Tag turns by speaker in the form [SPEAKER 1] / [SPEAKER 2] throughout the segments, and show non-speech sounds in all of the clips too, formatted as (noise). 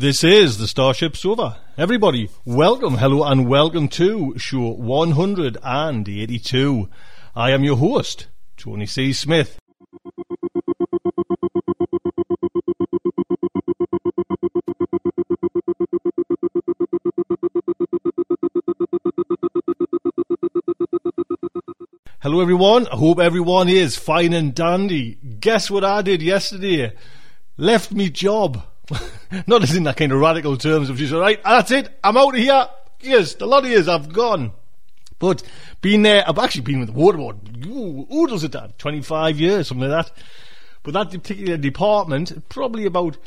[SPEAKER 1] This is the Starship Sofa. Everybody, welcome, hello, and welcome to show 182. I am your host, Tony C. Smith. Hello everyone, I hope everyone is fine and dandy. Guess what I did yesterday? Left me job. (laughs) Not as in that kind of radical terms of just, alright, that's it, I'm out of here. Yes, the lot of years I've gone. But been there, I've actually been with the waterboard, ooh, oodles of that, 25 years, something like that. But that particular department, probably about,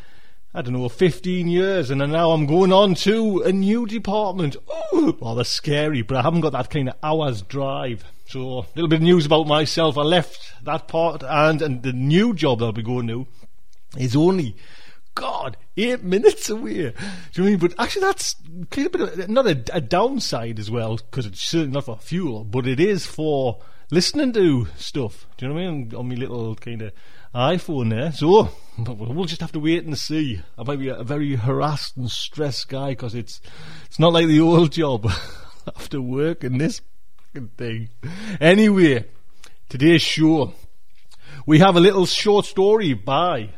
[SPEAKER 1] I don't know, 15 years, and now I'm going on to a new department. Ooh, well, that's scary, but I haven't got that kind of hours drive. So, a little bit of news about myself. I left that part, and, and the new job I'll be going to is only God, eight minutes away. Do you know I mean? But actually, that's kind of, of not a, a, downside as well, because it's certainly not for fuel, but it is for listening to stuff. Do you know what I mean? On my little kind of iPhone there. So we'll just have to wait and see. I might be a very harassed and stressed guy because it's it's not like the old job (laughs) after work and this thing. Anyway, today's show we have a little short story by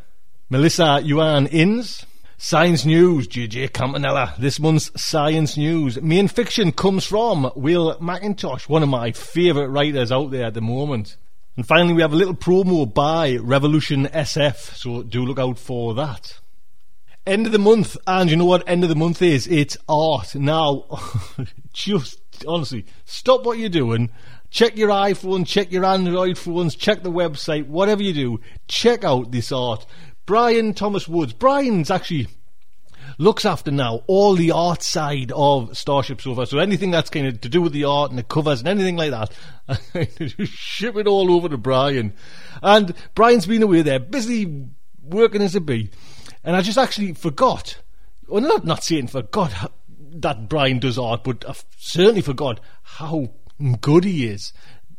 [SPEAKER 1] Melissa Yuan Innes. Science News, JJ Campanella. This month's Science News. Main fiction comes from Will McIntosh, one of my favourite writers out there at the moment. And finally, we have a little promo by Revolution SF, so do look out for that. End of the month, and you know what end of the month is? It's art. Now, (laughs) just honestly, stop what you're doing. Check your iPhone, check your Android phones, check the website, whatever you do, check out this art. Brian Thomas Woods. Brian's actually looks after now all the art side of Starship Sofa. So anything that's kind of to do with the art and the covers and anything like that, (laughs) ship it all over to Brian. And Brian's been away there, busy working as a bee. And I just actually forgot, well, not, not saying forgot that Brian does art, but I certainly forgot how good he is.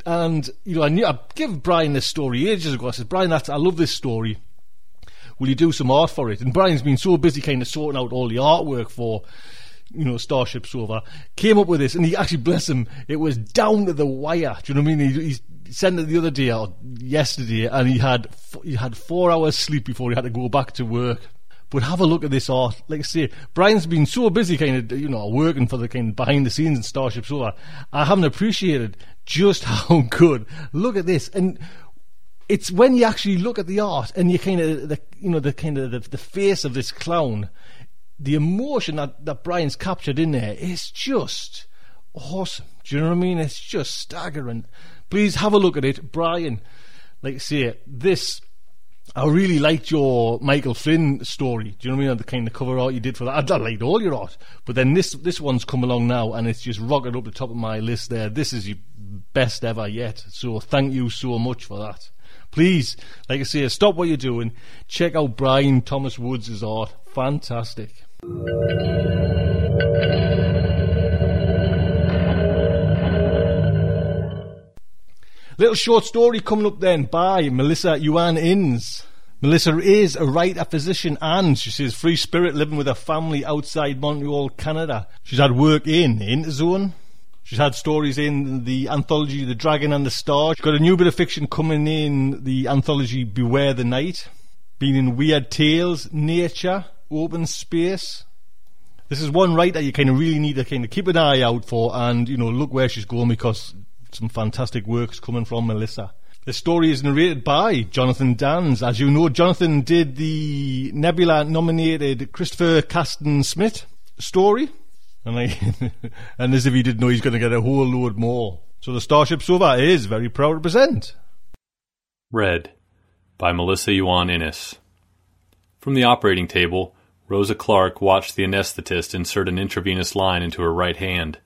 [SPEAKER 1] And, you know, I knew, I give Brian this story ages ago. I said, Brian, that's, I love this story will you do some art for it? And Brian's been so busy kind of sorting out all the artwork for you know, Starship Sofa, came up with this, and he actually, bless him, it was down to the wire. Do you know what I mean? He, sent it the other day or yesterday, and he had he had four hours sleep before he had to go back to work. But have a look at this art. Like I say, Brian's been so busy, kind of, you know, working for the kind of behind the scenes in Starship Sofa. I haven't appreciated just (laughs) how good. Look at this, and it's when you actually look at the art and you kind of the you know the kind of the, the face of this clown, the emotion that that Brian's captured in there is just awesome. Do you know what I mean? It's just staggering. Please have a look at it, Brian. Like I say, this I really liked your Michael Flynn story. Do you know what I mean? The kind of cover art you did for that. I, I liked all your art, but then this this one's come along now, and it's just rocketed up the top of my list. There, this is your best ever yet. So thank you so much for that. Please, like I say, stop what you're doing. Check out Brian Thomas Woods' art. Fantastic. Little short story coming up then by Melissa Yuan Innes. Melissa is a writer, physician, and she says free spirit living with her family outside Montreal, Canada. She's had work in Interzone. She's had stories in the anthology The Dragon and the Star. She's got a new bit of fiction coming in the anthology Beware the Night. Been in Weird Tales, Nature, Open Space. This is one writer you kind of really need to kind of keep an eye out for and, you know, look where she's going because some fantastic works coming from Melissa. The story is narrated by Jonathan Danz. As you know, Jonathan did the Nebula nominated Christopher Kastensmidt story. And, I, (laughs) and as if he didn't know he's going to get a whole load more. So the Starship Sofa is very proud to present.
[SPEAKER 2] Read by Melissa Yuan Innes. From the operating table, Rosa Clark watched the anesthetist insert an intravenous line into her right hand.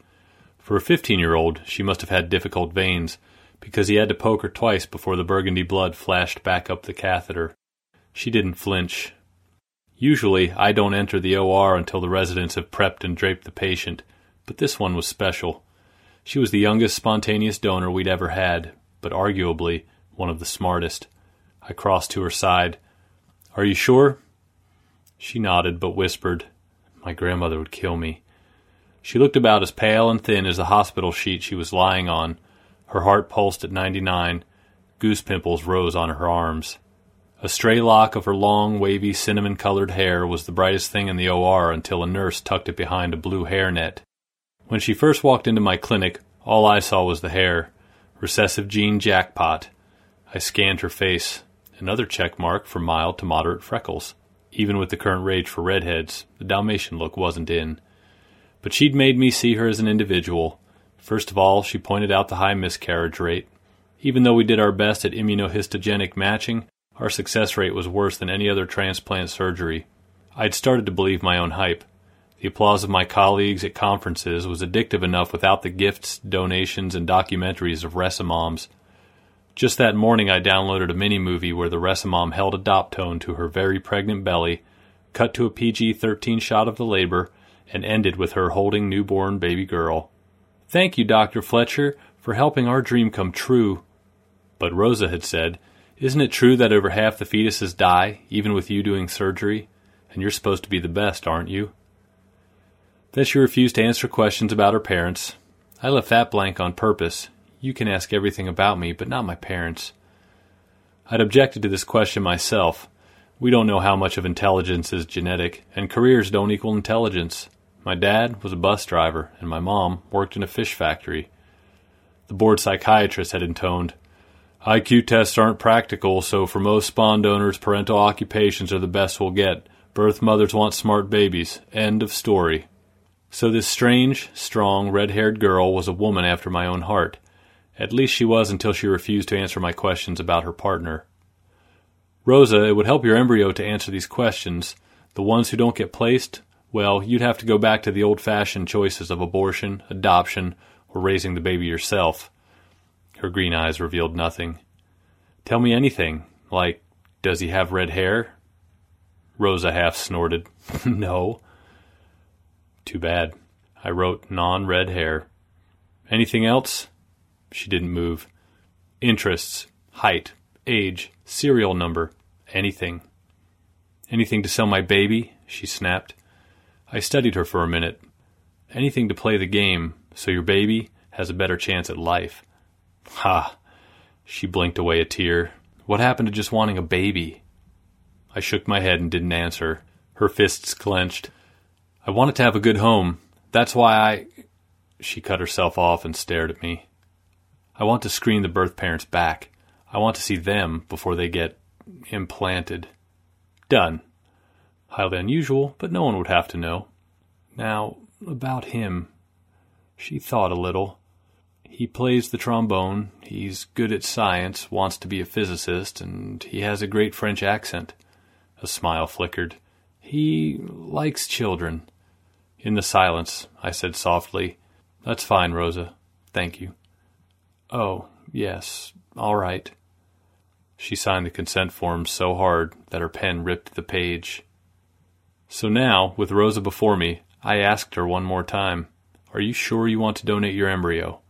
[SPEAKER 2] For a 15 year old, she must have had difficult veins, because he had to poke her twice before the burgundy blood flashed back up the catheter. She didn't flinch. Usually, I don't enter the OR until the residents have prepped and draped the patient, but this one was special. She was the youngest spontaneous donor we'd ever had, but arguably one of the smartest. I crossed to her side. Are you sure? She nodded, but whispered, My grandmother would kill me. She looked about as pale and thin as the hospital sheet she was lying on. Her heart pulsed at 99. Goose pimples rose on her arms. A stray lock of her long, wavy, cinnamon colored hair was the brightest thing in the OR until a nurse tucked it behind a blue hair net. When she first walked into my clinic, all I saw was the hair. Recessive gene jackpot. I scanned her face. Another check mark for mild to moderate freckles. Even with the current rage for redheads, the Dalmatian look wasn't in. But she'd made me see her as an individual. First of all, she pointed out the high miscarriage rate. Even though we did our best at immunohistogenic matching, our success rate was worse than any other transplant surgery. I'd started to believe my own hype. The applause of my colleagues at conferences was addictive enough without the gifts, donations, and documentaries of Resamoms. Just that morning, I downloaded a mini movie where the Resamom held a Doptone to her very pregnant belly, cut to a PG 13 shot of the labor, and ended with her holding newborn baby girl. Thank you, Dr. Fletcher, for helping our dream come true. But Rosa had said, Isn't it true that over half the fetuses die, even with you doing surgery? And you're supposed to be the best, aren't you? Then she refused to answer questions about her parents. I left that blank on purpose. You can ask everything about me, but not my parents. I'd objected to this question myself. We don't know how much of intelligence is genetic, and careers don't equal intelligence. My dad was a bus driver, and my mom worked in a fish factory. The board psychiatrist had intoned, IQ tests aren't practical, so for most spawn donors, parental occupations are the best we'll get. Birth mothers want smart babies. End of story. So this strange, strong, red haired girl was a woman after my own heart. At least she was until she refused to answer my questions about her partner. Rosa, it would help your embryo to answer these questions. The ones who don't get placed, well, you'd have to go back to the old fashioned choices of abortion, adoption, or raising the baby yourself. Her green eyes revealed nothing. Tell me anything, like, does he have red hair? Rosa half snorted. (laughs) no. Too bad. I wrote non red hair. Anything else? She didn't move. Interests, height, age, serial number, anything. Anything to sell my baby? She snapped. I studied her for a minute. Anything to play the game so your baby has a better chance at life. Ha! She blinked away a tear. What happened to just wanting a baby? I shook my head and didn't answer. Her fists clenched. I wanted to have a good home. That's why I. She cut herself off and stared at me. I want to screen the birth parents back. I want to see them before they get implanted. Done. Highly unusual, but no one would have to know. Now, about him. She thought a little. He plays the trombone, he's good at science, wants to be a physicist, and he has a great French accent. A smile flickered. He likes children. In the silence, I said softly, That's fine, Rosa. Thank you. Oh, yes, all right. She signed the consent form so hard that her pen ripped the page. So now, with Rosa before me, I asked her one more time, Are you sure you want to donate your embryo?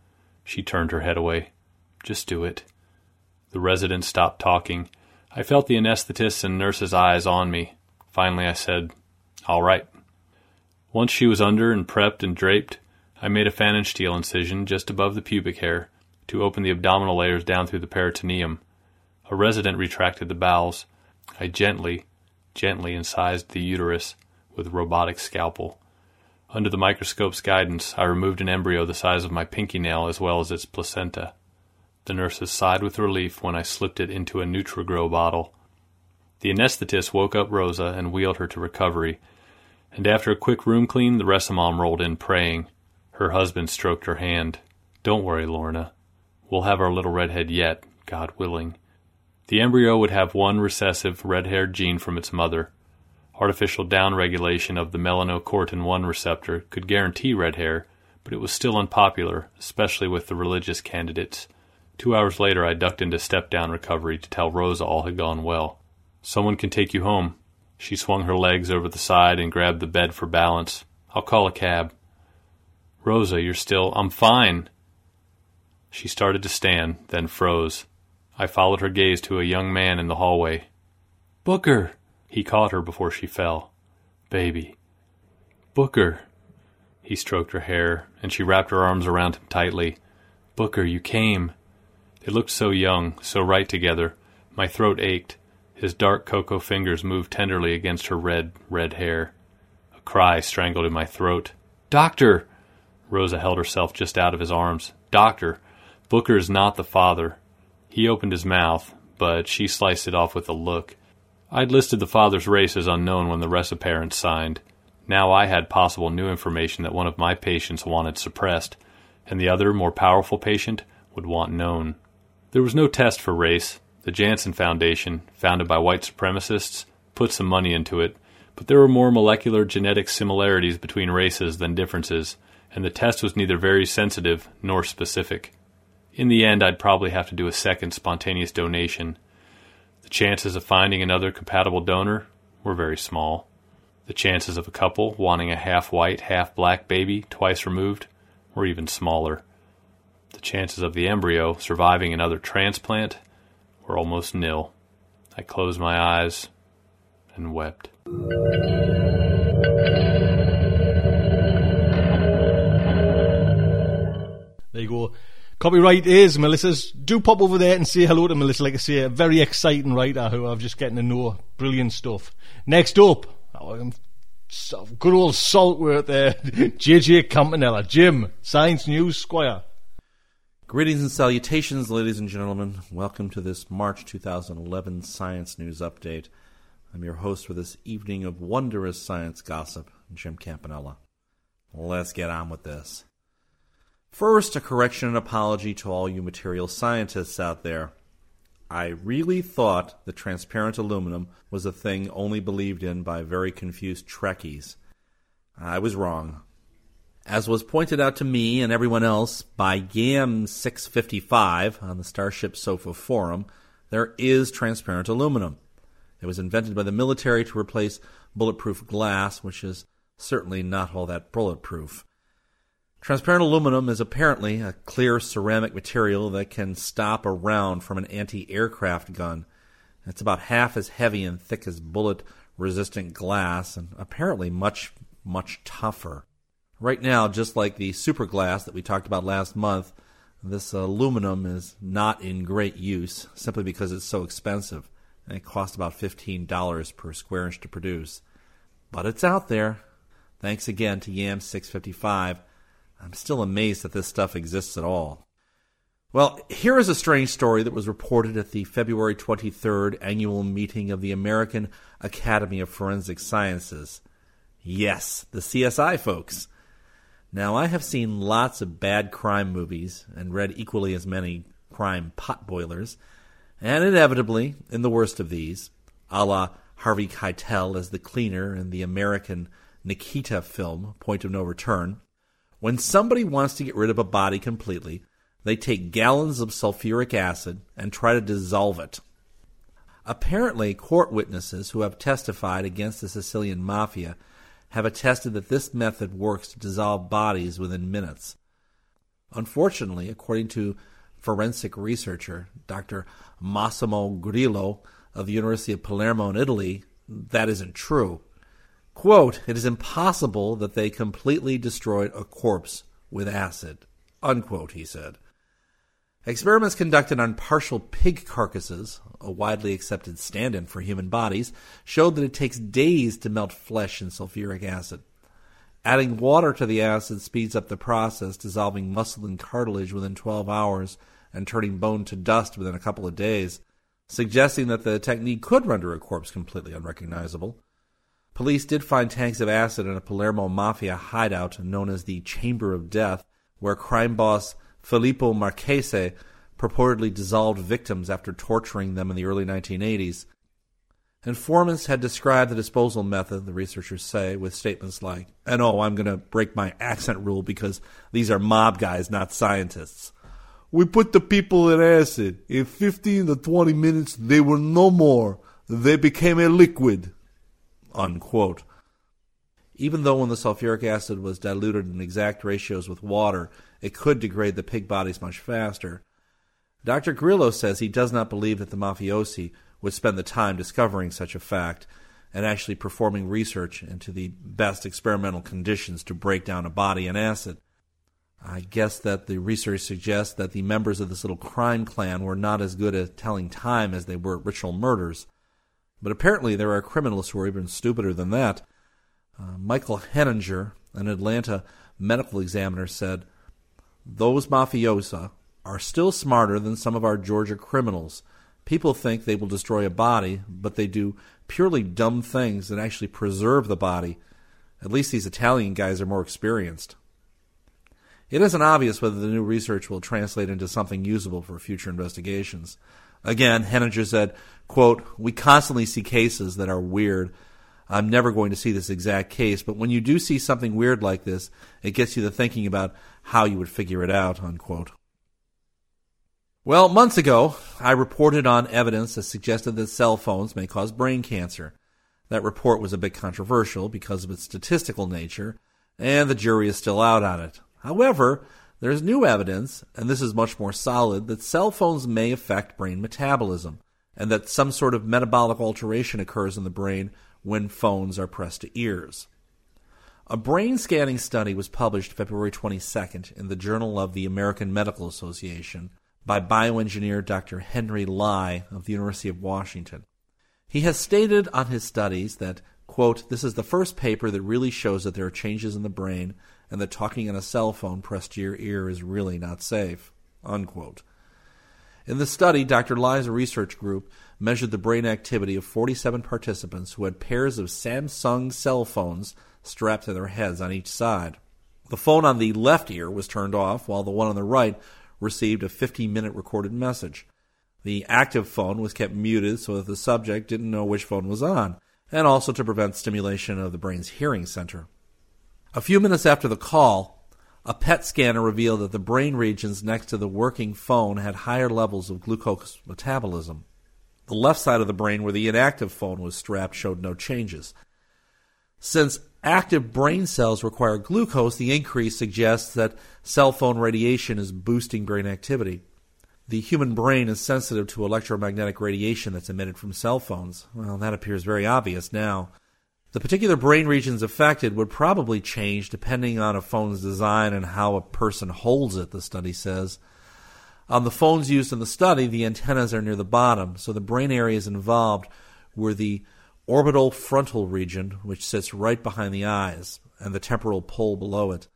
[SPEAKER 2] She turned her head away. Just do it. The resident stopped talking. I felt the anesthetist's and nurse's eyes on me. Finally, I said, All right. Once she was under and prepped and draped, I made a Pfannenstiel incision just above the pubic hair to open the abdominal layers down through the peritoneum. A resident retracted the bowels. I gently, gently incised the uterus with a robotic scalpel. Under the microscope's guidance, I removed an embryo the size of my pinky nail as well as its placenta. The nurses sighed with relief when I slipped it into a NutriGrow bottle. The anesthetist woke up Rosa and wheeled her to recovery, and after a quick room clean, the Resamom rolled in praying. Her husband stroked her hand. Don't worry, Lorna. We'll have our little redhead yet, God willing. The embryo would have one recessive red haired gene from its mother. Artificial downregulation of the melanocortin 1 receptor could guarantee red hair, but it was still unpopular, especially with the religious candidates. Two hours later, I ducked into step down recovery to tell Rosa all had gone well. Someone can take you home. She swung her legs over the side and grabbed the bed for balance. I'll call a cab. Rosa, you're still. I'm fine. She started to stand, then froze. I followed her gaze to a young man in the hallway. Booker! He caught her before she fell. Baby. Booker! He stroked her hair, and she wrapped her arms around him tightly. Booker, you came. They looked so young, so right together. My throat ached. His dark cocoa fingers moved tenderly against her red, red hair. A cry strangled in my throat. Doctor! Rosa held herself just out of his arms. Doctor, Booker is not the father. He opened his mouth, but she sliced it off with a look. I'd listed the father's race as unknown when the reciparents signed. Now I had possible new information that one of my patients wanted suppressed, and the other, more powerful patient would want known. There was no test for race. The Janssen Foundation, founded by white supremacists, put some money into it, but there were more molecular genetic similarities between races than differences, and the test was neither very sensitive nor specific. In the end, I'd probably have to do a second spontaneous donation. The chances of finding another compatible donor were very small. The chances of a couple wanting a half white, half black baby twice removed were even smaller. The chances of the embryo surviving another transplant were almost nil. I closed my eyes and wept.
[SPEAKER 1] There you go. Copyright is Melissa's. Do pop over there and say hello to Melissa. Like I say, a very exciting writer who I've just getting to know. Brilliant stuff. Next up, oh, good old Saltworth there, (laughs) JJ Campanella. Jim, Science News Squire.
[SPEAKER 3] Greetings and salutations, ladies and gentlemen. Welcome to this March 2011 Science News Update. I'm your host for this evening of wondrous science gossip, Jim Campanella. Let's get on with this. First, a correction and apology to all you material scientists out there. I really thought that transparent aluminum was a thing only believed in by very confused Trekkies. I was wrong. As was pointed out to me and everyone else by YAM655 on the Starship Sofa Forum, there is transparent aluminum. It was invented by the military to replace bulletproof glass, which is certainly not all that bulletproof. Transparent aluminum is apparently a clear ceramic material that can stop a round from an anti aircraft gun. It's about half as heavy and thick as bullet resistant glass and apparently much, much tougher. Right now, just like the superglass that we talked about last month, this aluminum is not in great use simply because it's so expensive and it costs about $15 per square inch to produce. But it's out there. Thanks again to YAM 655 I'm still amazed that this stuff exists at all. Well, here is a strange story that was reported at the February 23rd annual meeting of the American Academy of Forensic Sciences. Yes, the CSI folks. Now, I have seen lots of bad crime movies and read equally as many crime potboilers, and inevitably, in the worst of these, a la Harvey Keitel as the cleaner in the American Nikita film, Point of No Return, when somebody wants to get rid of a body completely, they take gallons of sulfuric acid and try to dissolve it. Apparently, court witnesses who have testified against the Sicilian mafia have attested that this method works to dissolve bodies within minutes. Unfortunately, according to forensic researcher Dr. Massimo Grillo of the University of Palermo in Italy, that isn't true. Quote, it is impossible that they completely destroyed a corpse with acid. Unquote, he said. Experiments conducted on partial pig carcasses, a widely accepted stand in for human bodies, showed that it takes days to melt flesh in sulfuric acid. Adding water to the acid speeds up the process, dissolving muscle and cartilage within 12 hours and turning bone to dust within a couple of days, suggesting that the technique could render a corpse completely unrecognizable. Police did find tanks of acid in a Palermo mafia hideout known as the Chamber of Death, where crime boss Filippo Marchese purportedly dissolved victims after torturing them in the early 1980s. Informants had described the disposal method, the researchers say, with statements like, and oh, I'm going to break my accent rule because these are mob guys, not scientists. We put the people in acid. In 15 to 20 minutes, they were no more. They became a liquid. Unquote. Even though when the sulfuric acid was diluted in exact ratios with water, it could degrade the pig bodies much faster. Dr. Grillo says he does not believe that the mafiosi would spend the time discovering such a fact and actually performing research into the best experimental conditions to break down a body in acid. I guess that the research suggests that the members of this little crime clan were not as good at telling time as they were at ritual murders. But apparently there are criminals who are even stupider than that. Uh, Michael Henninger, an Atlanta medical examiner, said, those mafiosa are still smarter than some of our Georgia criminals. People think they will destroy a body, but they do purely dumb things that actually preserve the body. At least these Italian guys are more experienced. It isn't obvious whether the new research will translate into something usable for future investigations. Again, Henninger said, quote, We constantly see cases that are weird I'm never going to see this exact case, but when you do see something weird like this, it gets you to thinking about how you would figure it out, unquote. Well, months ago, I reported on evidence that suggested that cell phones may cause brain cancer. That report was a bit controversial because of its statistical nature, and the jury is still out on it. However, there's new evidence, and this is much more solid, that cell phones may affect brain metabolism, and that some sort of metabolic alteration occurs in the brain when phones are pressed to ears. A brain scanning study was published February 22nd in the Journal of the American Medical Association by bioengineer Dr. Henry Lai of the University of Washington. He has stated on his studies that, quote, this is the first paper that really shows that there are changes in the brain and that talking on a cell phone pressed to your ear is really not safe, unquote. In the study, Dr. Lai's research group measured the brain activity of 47 participants who had pairs of Samsung cell phones strapped to their heads on each side. The phone on the left ear was turned off, while the one on the right received a 15 minute recorded message. The active phone was kept muted so that the subject didn't know which phone was on, and also to prevent stimulation of the brain's hearing center. A few minutes after the call, a PET scanner revealed that the brain regions next to the working phone had higher levels of glucose metabolism. The left side of the brain where the inactive phone was strapped showed no changes. Since active brain cells require glucose, the increase suggests that cell phone radiation is boosting brain activity. The human brain is sensitive to electromagnetic radiation that's emitted from cell phones. Well, that appears very obvious now. The particular brain regions affected would probably change depending on a phone's design and how a person holds it, the study says. On the phones used in the study, the antennas are near the bottom, so the brain areas involved were the orbital frontal region, which sits right behind the eyes, and the temporal pole below it.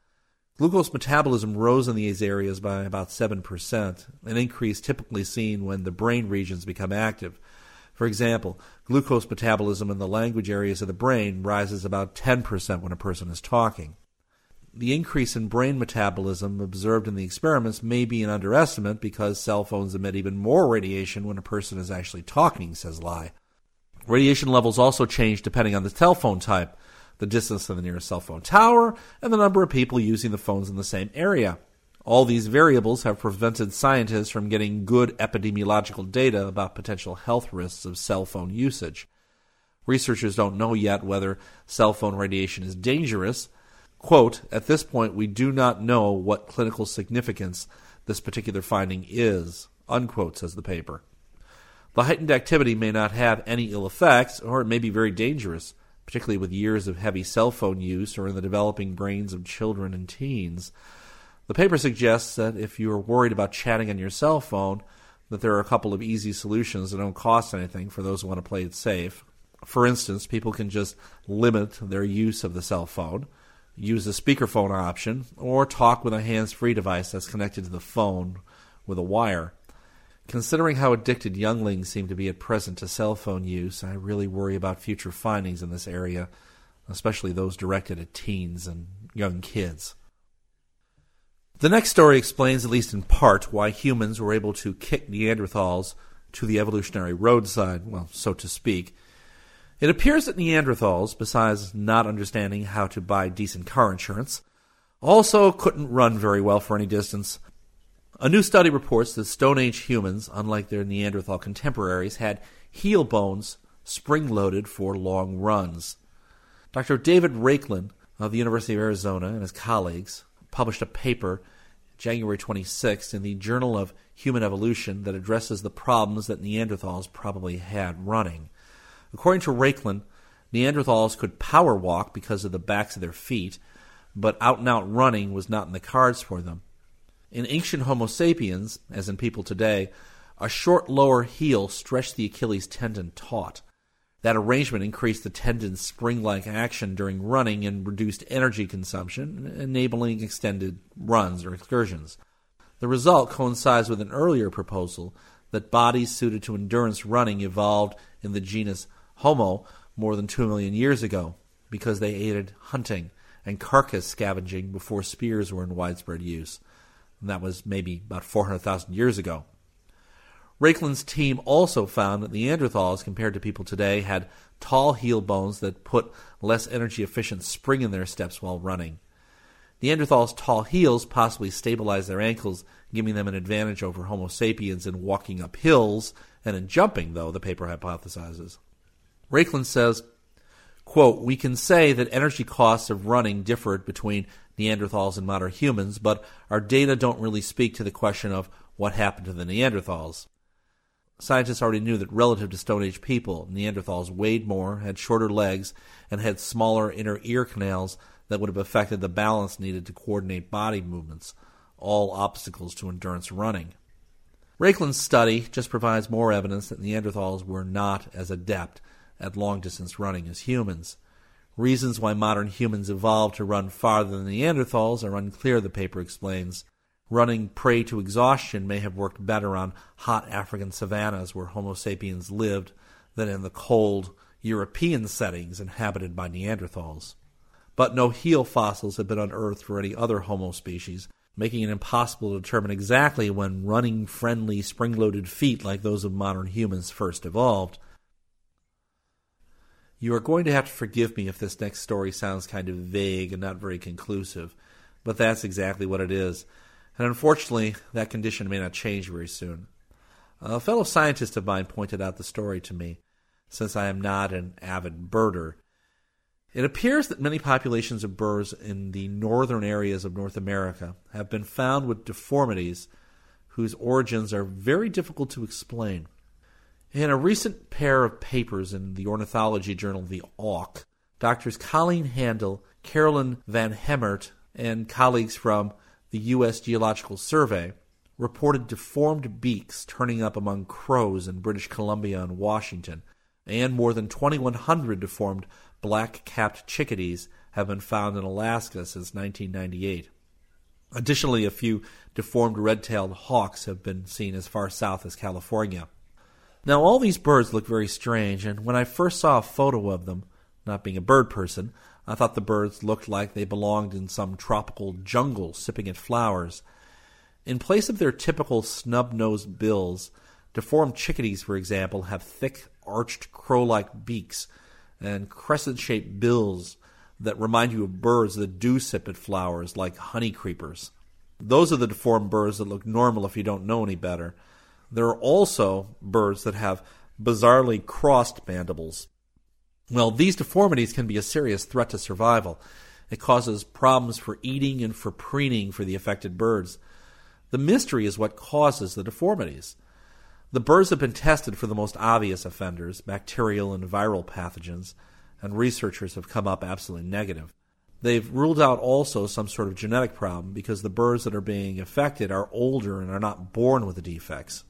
[SPEAKER 3] Glucose metabolism rose in these areas by about 7%, an increase typically seen when the brain regions become active. For example, glucose metabolism in the language areas of the brain rises about 10% when a person is talking. the increase in brain metabolism observed in the experiments may be an underestimate because cell phones emit even more radiation when a person is actually talking, says Lai. Radiation levels also change depending on the telephone type, the distance to the nearest cell phone tower, and the number of people using the phones in the same area. All these variables have prevented scientists from getting good epidemiological data about potential health risks of cell phone usage. Researchers don't know yet whether cell phone radiation is dangerous. Quote, at this point, we do not know what clinical significance this particular finding is, unquote, says the paper. The heightened activity may not have any ill effects, or it may be very dangerous, particularly with years of heavy cell phone use or in the developing brains of children and teens. The paper suggests that if you are worried about chatting on your cell phone, that there are a couple of easy solutions that don't cost anything for those who want to play it safe. For instance, people can just limit their use of the cell phone, use the speakerphone option, or talk with a hands free device that's connected to the phone with a wire. Considering how addicted younglings seem to be at present to cell phone use, I really worry about future findings in this area, especially those directed at teens and young kids. The next story explains, at least in part, why humans were able to kick Neanderthals to the evolutionary roadside, well, so to speak. It appears that Neanderthals, besides not understanding how to buy decent car insurance, also couldn't run very well for any distance. A new study reports that Stone Age humans, unlike their Neanderthal contemporaries, had heel bones spring loaded for long runs. Dr. David Raichlen of the University of Arizona and his colleagues published a paper January 26th in the Journal of Human Evolution that addresses the problems that Neanderthals probably had running. According to Raichlen, Neanderthals could power walk because of the backs of their feet, but out and out running was not in the cards for them. In ancient Homo sapiens, as in people today, a short lower heel stretched the Achilles tendon taut. That arrangement increased the tendon's spring like action during running and reduced energy consumption, enabling extended runs or excursions. The result coincides with an earlier proposal that bodies suited to endurance running evolved in the genus Homo more than two million years ago because they aided hunting and carcass scavenging before spears were in widespread use. And that was maybe about 400,000 years ago. Raichlen's team also found that Neanderthals, compared to people today, had tall heel bones that put less energy efficient spring in their steps while running. Neanderthals' tall heels possibly stabilized their ankles, giving them an advantage over Homo sapiens in walking up hills and in jumping, though, the paper hypothesizes. Raichlen says, quote, We can say that energy costs of running differed between Neanderthals and modern humans, but our data don't really speak to the question of what happened to the Neanderthals. Scientists already knew that relative to Stone Age people, Neanderthals weighed more, had shorter legs, and had smaller inner ear canals that would have affected the balance needed to coordinate body movements, all obstacles to endurance running. Raichlen's study just provides more evidence that Neanderthals were not as adept at long distance running as humans. Reasons why modern humans evolved to run farther than Neanderthals are unclear, the paper explains running prey to exhaustion may have worked better on hot African savannas where Homo sapiens lived than in the cold European settings inhabited by Neanderthals. But no heel fossils have been unearthed for any other Homo species, making it impossible to determine exactly when running friendly spring loaded feet like those of modern humans first evolved. You are going to have to forgive me if this next story sounds kind of vague and not very conclusive, but that's exactly what it is and unfortunately, that condition may not change very soon. A fellow scientist of mine pointed out the story to me, since I am not an avid birder. It appears that many populations of birds in the northern areas of North America have been found with deformities whose origins are very difficult to explain. In a recent pair of papers in the ornithology journal The Auk, doctors Colleen Handel, Carolyn Van Hemert, and colleagues from the U.S. Geological Survey reported deformed beaks turning up among crows in British Columbia and Washington, and more than 2,100 deformed black capped chickadees have been found in Alaska since 1998. Additionally, a few deformed red tailed hawks have been seen as far south as California. Now, all these birds look very strange, and when I first saw a photo of them, not being a bird person, I thought the birds looked like they belonged in some tropical jungle sipping at flowers. In place of their typical snub nosed bills, deformed chickadees, for example, have thick, arched crow like beaks and crescent shaped bills that remind you of birds that do sip at flowers, like honey creepers. Those are the deformed birds that look normal if you don't know any better. There are also birds that have bizarrely crossed mandibles. Well, these deformities can be a serious threat to survival. It causes problems for eating and for preening for the affected birds. The mystery is what causes the deformities. The birds have been tested for the most obvious offenders, bacterial and viral pathogens, and researchers have come up absolutely negative. They've ruled out also some sort of genetic problem because the birds that are being affected are older and are not born with the defects.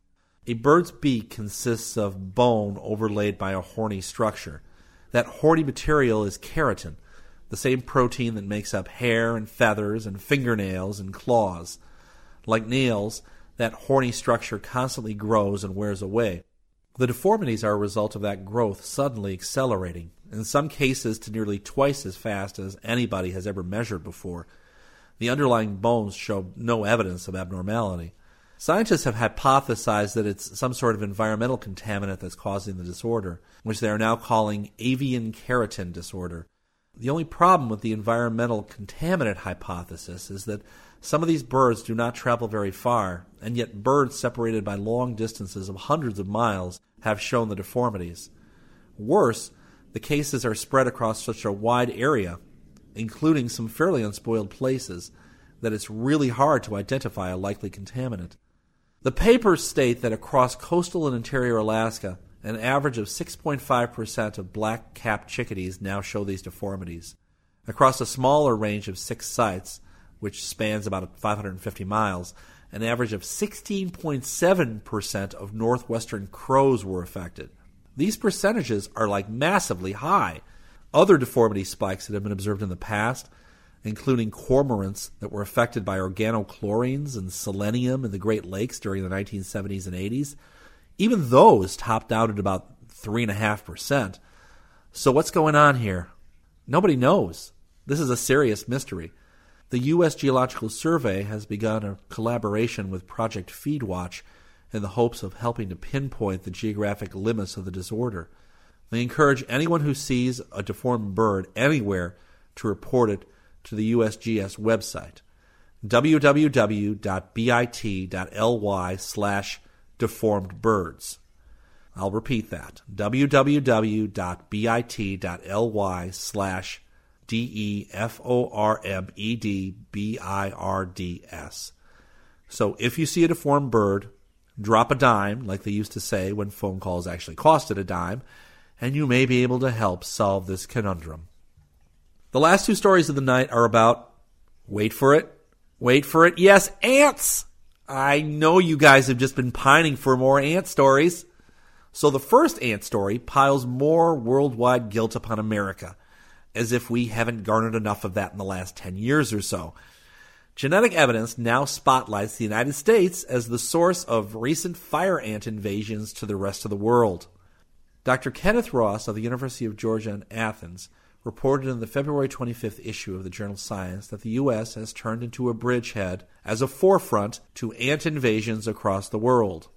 [SPEAKER 3] A bird's beak consists of bone overlaid by a horny structure. That horny material is keratin, the same protein that makes up hair and feathers and fingernails and claws. Like nails, that horny structure constantly grows and wears away. The deformities are a result of that growth suddenly accelerating, in some cases to nearly twice as fast as anybody has ever measured before. The underlying bones show no evidence of abnormality. Scientists have hypothesized that it's some sort of environmental contaminant that's causing the disorder, which they are now calling avian keratin disorder. The only problem with the environmental contaminant hypothesis is that some of these birds do not travel very far, and yet birds separated by long distances of hundreds of miles have shown the deformities. Worse, the cases are spread across such a wide area, including some fairly unspoiled places, that it's really hard to identify a likely contaminant. The papers state that across coastal and interior Alaska, an average of 6.5% of black capped chickadees now show these deformities. Across a smaller range of six sites, which spans about 550 miles, an average of 16.7% of northwestern crows were affected. These percentages are like massively high. Other deformity spikes that have been observed in the past including cormorants that were affected by organochlorines and selenium in the Great Lakes during the 1970s and 80s. Even those topped out at about 3.5%. So, what's going on here? Nobody knows. This is a serious mystery. The U.S. Geological Survey has begun a collaboration with Project Feedwatch in the hopes of helping to pinpoint the geographic limits of the disorder. They encourage anyone who sees a deformed bird anywhere to report it to the USGS website www.bit.ly slash deformed birds. I'll repeat that www.bit.ly slash D E F O R M E D B I R D S. So if you see a deformed bird, drop a dime, like they used to say when phone calls actually costed a dime, and you may be able to help solve this conundrum. The last two stories of the night are about, wait for it, wait for it, yes, ants! I know you guys have just been pining for more ant stories. So the first ant story piles more worldwide guilt upon America, as if we haven't garnered enough of that in the last 10 years or so. Genetic evidence now spotlights the United States as the source of recent fire ant invasions to the rest of the world. Dr. Kenneth Ross of the University of Georgia in Athens reported in the February 25th issue of the journal Science that the U.S. has turned into a bridgehead as a forefront to ant invasions across the world.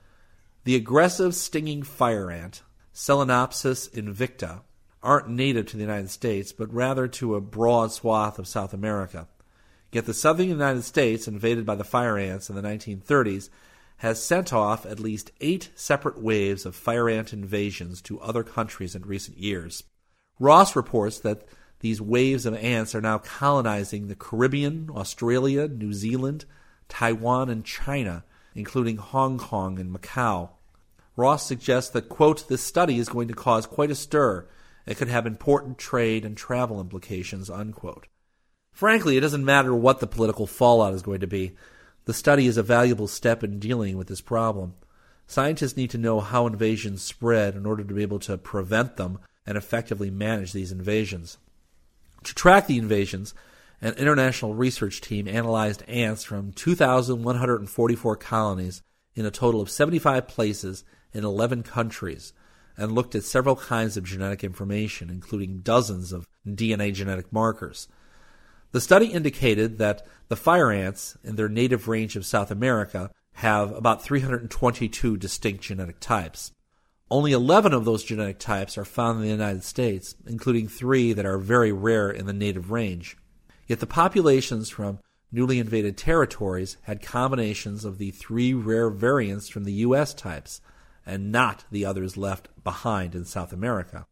[SPEAKER 3] The aggressive stinging fire ant, Solenopsis invicta, aren't native to the United States, but rather to a broad swath of South America. Yet the southern United States, invaded by the fire ants in the 1930s, has sent off at least eight separate waves of fire ant invasions to other countries in recent years. Ross reports that these waves of ants are now colonizing the Caribbean, Australia, New Zealand, Taiwan, and China, including Hong Kong and Macau. Ross suggests that, quote, this study is going to cause quite a stir. It could have important trade and travel implications, unquote. Frankly, it doesn't matter what the political fallout is going to be. The study is a valuable step in dealing with this problem. Scientists need to know how invasions spread in order to be able to prevent them and effectively manage these invasions. To track the invasions, an international research team analyzed ants from 2,144 colonies in a total of 75 places in 11 countries, and looked at several kinds of genetic information, including dozens of DNA genetic markers. The study indicated that the fire ants in their native range of South America have about 322 distinct genetic types. Only 11 of those genetic types are found in the United States, including three that are very rare in the native range. Yet the populations from newly invaded territories had combinations of the three rare variants from the U.S. types, and not the others left behind in South America.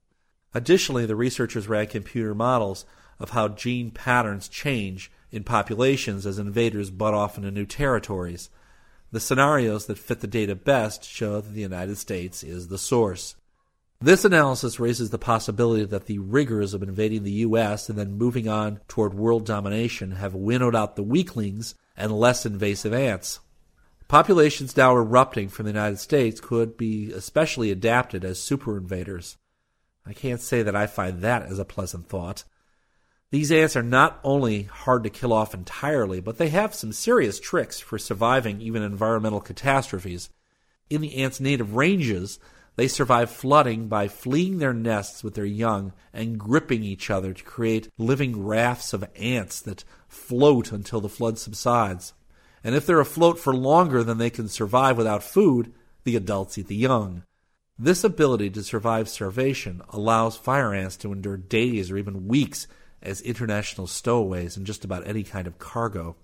[SPEAKER 3] Additionally, the researchers ran computer models of how gene patterns change in populations as invaders butt off into new territories. The scenarios that fit the data best show that the United States is the source. This analysis raises the possibility that the rigors of invading the U.S. and then moving on toward world domination have winnowed out the weaklings and less invasive ants. Populations now erupting from the United States could be especially adapted as super invaders. I can't say that I find that as a pleasant thought. These ants are not only hard to kill off entirely, but they have some serious tricks for surviving even environmental catastrophes. In the ants' native ranges, they survive flooding by fleeing their nests with their young and gripping each other to create living rafts of ants that float until the flood subsides. And if they're afloat for longer than they can survive without food, the adults eat the young. This ability to survive starvation allows fire ants to endure days or even weeks as international stowaways in just about any kind of cargo.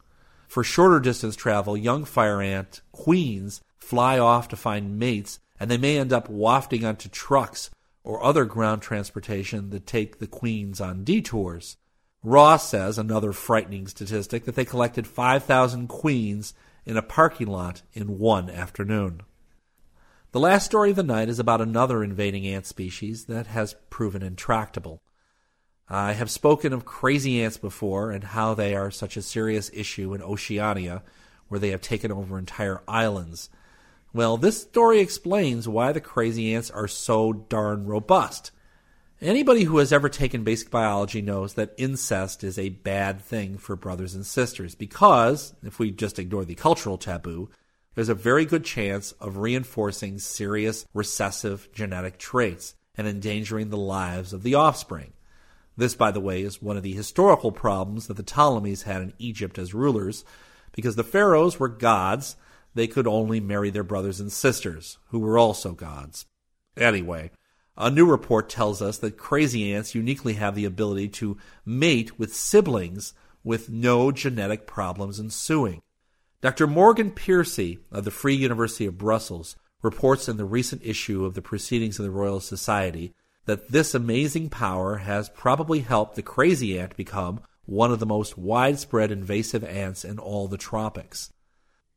[SPEAKER 3] For shorter distance travel, young fire ant queens fly off to find mates and they may end up wafting onto trucks or other ground transportation that take the queens on detours. Ross says, another frightening statistic, that they collected 5,000 queens in a parking lot in one afternoon. The last story of the night is about another invading ant species that has proven intractable. I have spoken of crazy ants before and how they are such a serious issue in Oceania, where they have taken over entire islands. Well, this story explains why the crazy ants are so darn robust. Anybody who has ever taken basic biology knows that incest is a bad thing for brothers and sisters because, if we just ignore the cultural taboo, there's a very good chance of reinforcing serious recessive genetic traits and endangering the lives of the offspring. This, by the way, is one of the historical problems that the Ptolemies had in Egypt as rulers, because the pharaohs were gods they could only marry their brothers and sisters, who were also gods. Anyway, a new report tells us that crazy ants uniquely have the ability to mate with siblings with no genetic problems ensuing. Dr. Morgan Pearcy of the Free University of Brussels reports in the recent issue of the Proceedings of the Royal Society that this amazing power has probably helped the crazy ant become one of the most widespread invasive ants in all the tropics.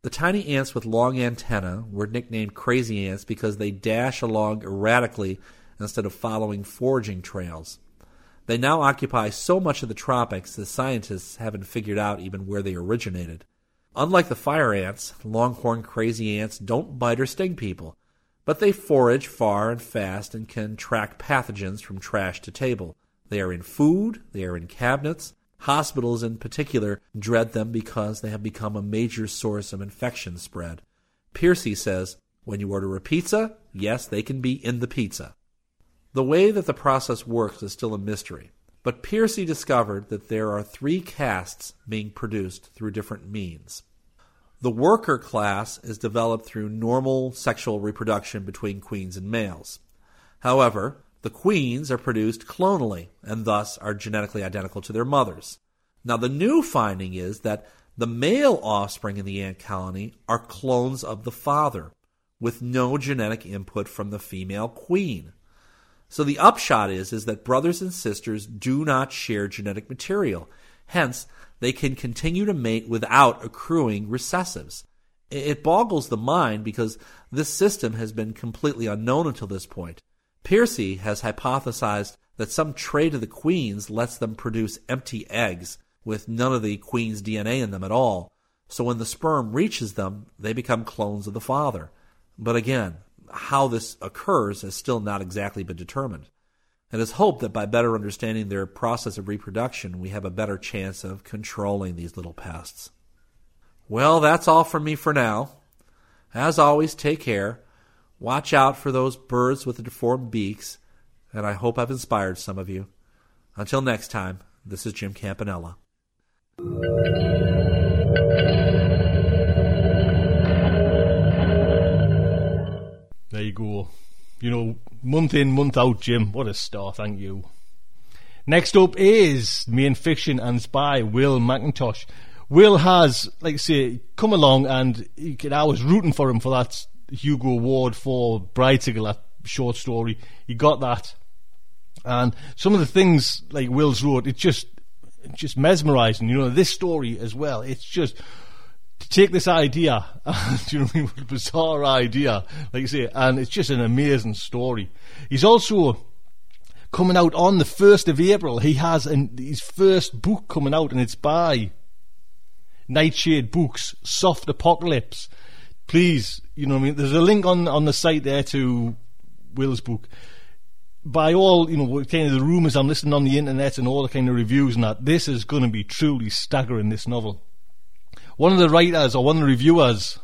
[SPEAKER 3] The tiny ants with long antennae were nicknamed crazy ants because they dash along erratically instead of following foraging trails. They now occupy so much of the tropics that scientists haven't figured out even where they originated. Unlike the fire ants, longhorn crazy ants don't bite or sting people, but they forage far and fast and can track pathogens from trash to table. They are in food, they are in cabinets, Hospitals, in particular, dread them because they have become a major source of infection spread. Pearcy says, when you order a pizza, yes, they can be in the pizza. The way that the process works is still a mystery, but Pearcy discovered that there are three castes being produced through different means. The worker class is developed through normal sexual reproduction between queens and males. However, the queens are produced clonally and thus are genetically identical to their mothers. Now, the new finding is that the male offspring in the ant colony are clones of the father with no genetic input from the female queen. So the upshot is, is that brothers and sisters do not share genetic material. Hence, they can continue to mate without accruing recessives. It boggles the mind because this system has been completely unknown until this point. Pearcy has hypothesized that some trait of the queens lets them produce empty eggs with none of the queen's DNA in them at all. So when the sperm reaches them, they become clones of the father. But again, how this occurs has still not exactly been determined. It is hoped that by better understanding their process of reproduction, we have a better chance of controlling these little pests. Well, that's all from me for now. As always, take care. Watch out for those birds with the deformed beaks, and I hope I've inspired some of you. Until next time, this is Jim Campanella.
[SPEAKER 1] There you go. You know, month in, month out, Jim. What a star, thank you. Next up is Main Fiction and spy Will McIntosh. Will has, like I say, come along and could, I was rooting for him for that Hugo Award for Bridesicle, that short story. He got that. And some of the things like Will's wrote, it's just just mesmerizing. You know, this story as well. It's just take this idea, (laughs) you know, (laughs) I mean, bizarre idea, like you say, and it's just an amazing story. He's also coming out on the first of April. He has an, his first book coming out, and it's by Nightshade Books, Soft Apocalypse. Please, you know, I mean, there's a link on on the site there to Will's book by all you know, kind of the rumours I'm listening on the internet and all the kind of reviews and that, this is going to be truly staggering. This novel. One of the writers or one of the reviewers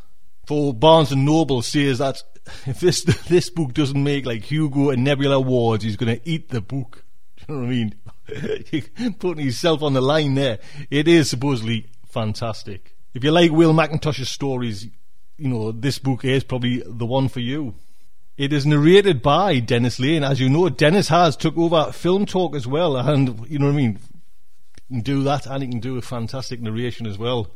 [SPEAKER 1] for Barnes and Noble says that if this (laughs) this book doesn't make like Hugo and Nebula awards, he's going to eat the book. (laughs) You know what I mean? (laughs) Putting himself on the line there. It is supposedly fantastic. If you like Will McIntosh's stories, you know this book is probably the one for you. It is narrated by Dennis Lane. As you know, Dennis has took over Film Talk as well, and you know what I mean. Do that, and he can do a fantastic narration as well.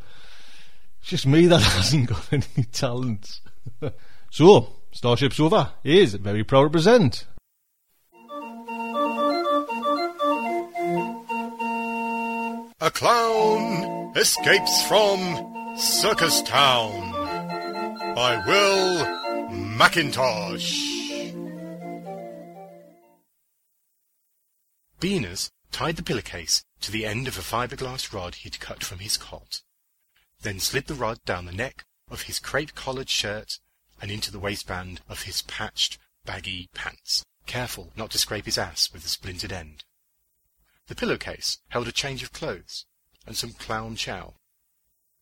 [SPEAKER 1] It's just me that (laughs) hasn't got any talent. (laughs) so, Starship Sofa is very proud to present.
[SPEAKER 4] A clown escapes from Circus Town by Will McIntosh. Beaners tied the pillowcase to the end of a fiberglass rod he'd cut from his cot, then slid the rod down the neck of his crepe-collared shirt and into the waistband of his patched, baggy pants, careful not to scrape his ass with the splintered end. The pillowcase held a change of clothes and some clown chow.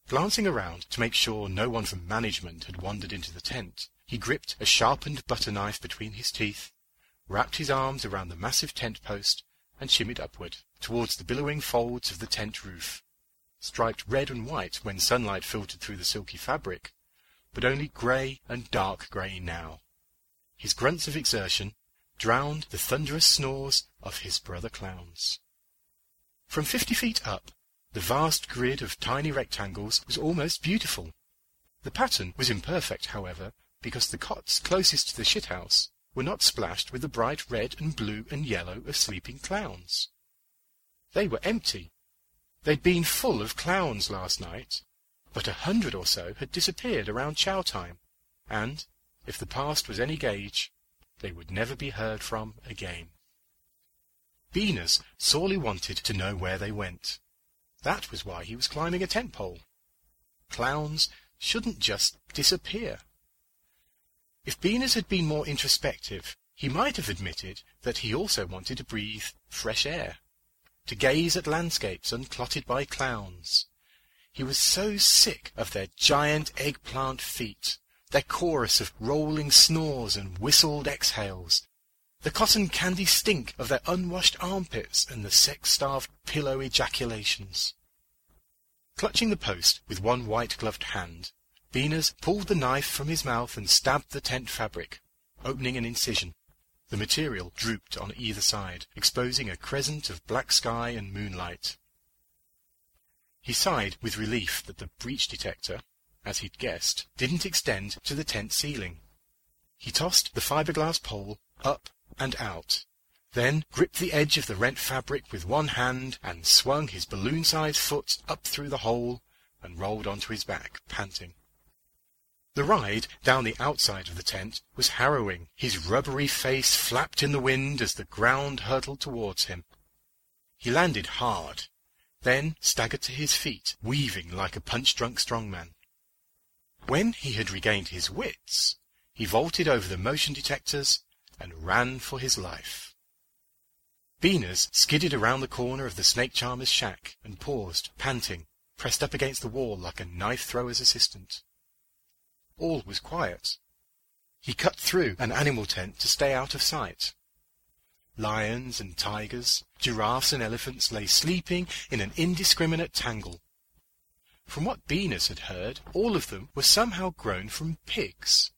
[SPEAKER 4] Glancing around to make sure no one from management had wandered into the tent, he gripped a sharpened butter knife between his teeth, wrapped his arms around the massive tent post, and shimmied upward, towards the billowing folds of the tent roof, striped red and white when sunlight filtered through the silky fabric, but only grey and dark grey now. His grunts of exertion drowned the thunderous snores of his brother clowns. From fifty feet up, the vast grid of tiny rectangles was almost beautiful. The pattern was imperfect, however, because the cots closest to the shithouse were not splashed with the bright red and blue and yellow of sleeping clowns. They were empty. They'd been full of clowns last night, but a hundred or so had disappeared around chow time, and, if the past was any gauge, they would never be heard from again. Beaners sorely wanted to know where they went. That was why he was climbing a tent pole. Clowns shouldn't just disappear. If Beaners had been more introspective, he might have admitted that he also wanted to breathe fresh air, to gaze at landscapes unclotted by clowns. He was so sick of their giant eggplant feet, their chorus of rolling snores and whistled exhales, the cotton candy stink of their unwashed armpits and the sex-starved pillow ejaculations. Clutching the post with one white-gloved hand, Beaners pulled the knife from his mouth and stabbed the tent fabric, opening an incision. The material drooped on either side, exposing a crescent of black sky and moonlight. He sighed with relief that the breach detector, as he'd guessed, didn't extend to the tent ceiling. He tossed the fiberglass pole up and out, then gripped the edge of the rent fabric with one hand and swung his balloon-sized foot up through the hole and rolled onto his back, panting. The ride down the outside of the tent was harrowing. His rubbery face flapped in the wind as the ground hurtled towards him. He landed hard, then staggered to his feet, weaving like a punch-drunk strongman. When he had regained his wits, he vaulted over the motion detectors and ran for his life. Beaners skidded around the corner of the snake charmer's shack and paused, panting, pressed up against the wall like a knife thrower's assistant. All was quiet. He cut through an animal tent to stay out of sight. Lions and tigers, giraffes and elephants lay sleeping in an indiscriminate tangle. From what Beaners had heard, all of them were somehow grown from pigs.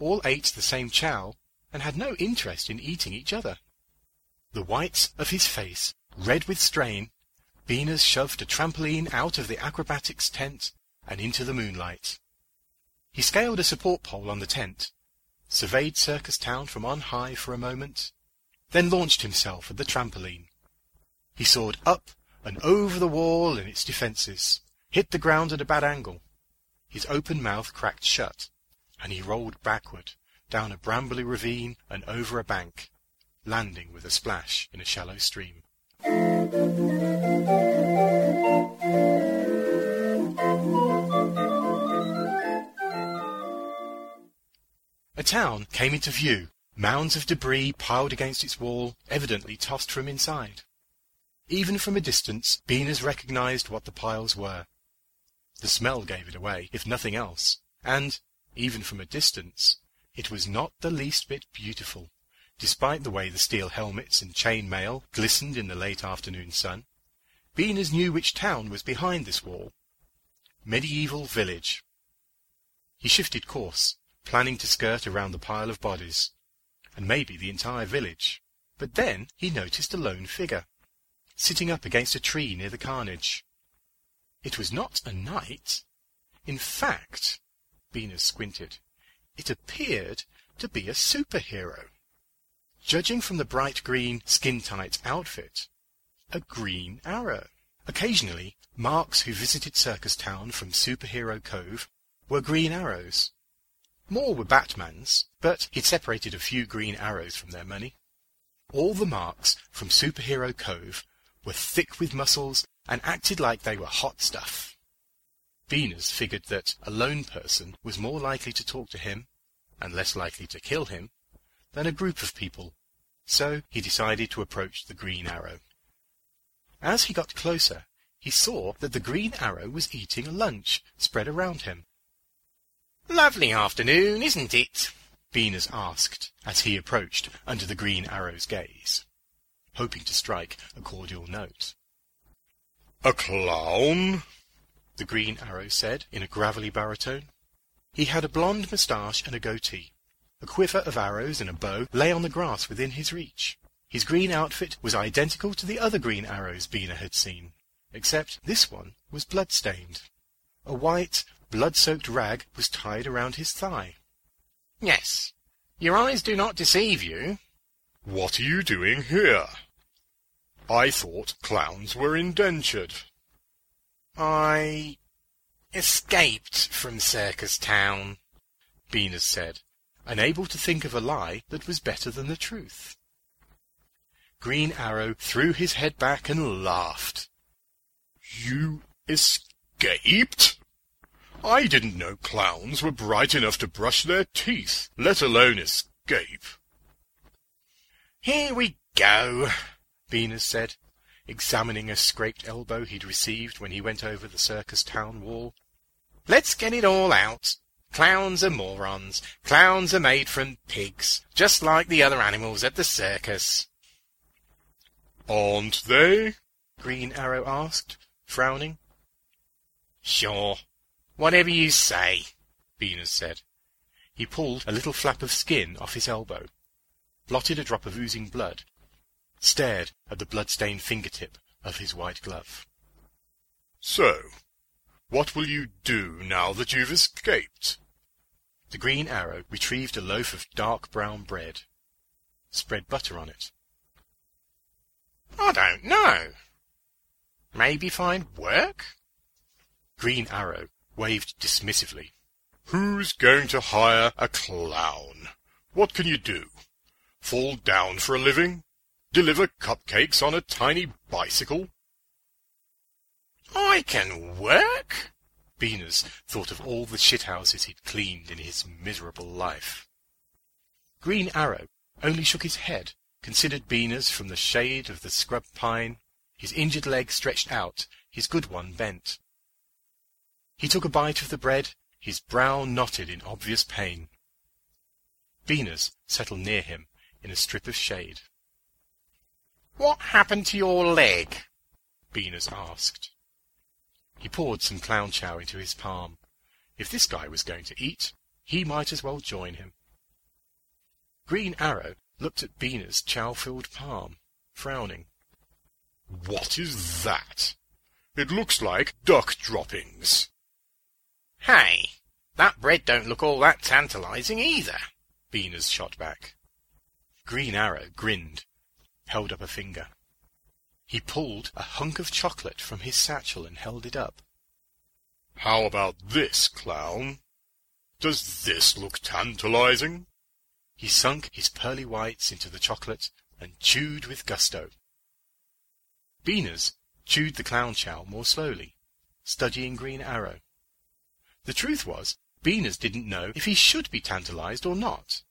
[SPEAKER 4] All ate the same chow and had no interest in eating each other. The whites of his face, red with strain, Beaners shoved a trampoline out of the acrobatics tent and into the moonlight. He scaled a support pole on the tent, surveyed Circus Town from on high for a moment, then launched himself at the trampoline. He soared up and over the wall and its defences, hit the ground at a bad angle. His open mouth cracked shut, and he rolled backward, down a brambly ravine and over a bank, landing with a splash in a shallow stream. A town came into view, mounds of debris piled against its wall, evidently tossed from inside. Even from a distance, Beaners recognized what the piles were. The smell gave it away, if nothing else, and, even from a distance, it was not the least bit beautiful, despite the way the steel helmets and chain mail glistened in the late afternoon sun. Beaners knew which town was behind this wall. Medieval Village. He shifted course, planning to skirt around the pile of bodies, and maybe the entire village. But then he noticed a lone figure, sitting up against a tree near the carnage. It was not a knight. In fact, Beaners squinted, it appeared to be a superhero. Judging from the bright green, skin-tight outfit, a green arrow. Occasionally, marks who visited Circus Town from Superhero Cove were green arrows. More were Batman's, but he'd separated a few green arrows from their money. All the marks from Superhero Cove were thick with muscles and acted like they were hot stuff. Beaners figured that a lone person was more likely to talk to him, and less likely to kill him, than a group of people, so he decided to approach the green arrow. As he got closer, he saw that the green arrow was eating a lunch spread around him. Lovely afternoon, isn't it? Beaners asked as he approached under the green arrow's gaze, hoping to strike a cordial note.
[SPEAKER 5] A clown?
[SPEAKER 4] The green arrow said in a gravelly baritone. He had a blond moustache and a goatee. A quiver of arrows and a bow lay on the grass within his reach. His green outfit was identical to the other green arrows Beaner had seen, except this one was blood-stained. A white, blood-soaked rag was tied around his thigh. Yes, your eyes do not deceive you.
[SPEAKER 5] What are you doing here? I thought clowns were indentured.
[SPEAKER 4] I escaped from Circus Town, Beaners said, unable to think of a lie that was better than the truth. Green Arrow threw his head back and laughed.
[SPEAKER 5] You escaped? I didn't know clowns were bright enough to brush their teeth, let alone escape.
[SPEAKER 4] Here we go, Beaners said, examining a scraped elbow he'd received when he went over the circus town wall. Let's get it all out. Clowns are morons. Clowns are made from pigs, just like the other animals at the circus.
[SPEAKER 5] Aren't they?
[SPEAKER 4] Green Arrow asked, frowning. Sure, whatever you say, Beaners said. He pulled a little flap of skin off his elbow, blotted a drop of oozing blood, stared at the blood-stained fingertip of his white glove.
[SPEAKER 5] So, what will you do now that you've escaped?
[SPEAKER 4] The Green Arrow retrieved a loaf of dark brown bread, spread butter on it. I don't know. Maybe find work? Green Arrow waved dismissively.
[SPEAKER 5] Who's going to hire a clown? What can you do? Fall down for a living? Deliver cupcakes on a tiny bicycle?
[SPEAKER 4] I can work? Beaners thought of all the shithouses he'd cleaned in his miserable life. Green Arrow only shook his head, considered Beaners from the shade of the scrub pine, his injured leg stretched out, his good one bent. He took a bite of the bread, his brow knotted in obvious pain. Beaners settled near him in a strip of shade. What happened to your leg? Beaners asked. He poured some clown chow into his palm. If this guy was going to eat, he might as well join him. Green Arrow looked at Beaners' chow-filled palm, frowning.
[SPEAKER 5] What is that? It looks like duck droppings.
[SPEAKER 4] Hey, that bread don't look all that tantalizing either, Beaners shot back. Green Arrow grinned, held up a finger. He pulled a hunk of chocolate from his satchel and held it up.
[SPEAKER 5] How about this, clown? Does this look tantalizing?
[SPEAKER 4] He sunk his pearly whites into the chocolate and chewed with gusto. Beaners chewed the clown chow more slowly, studying Green Arrow. The truth was, Beaners didn't know if he should be tantalized or not.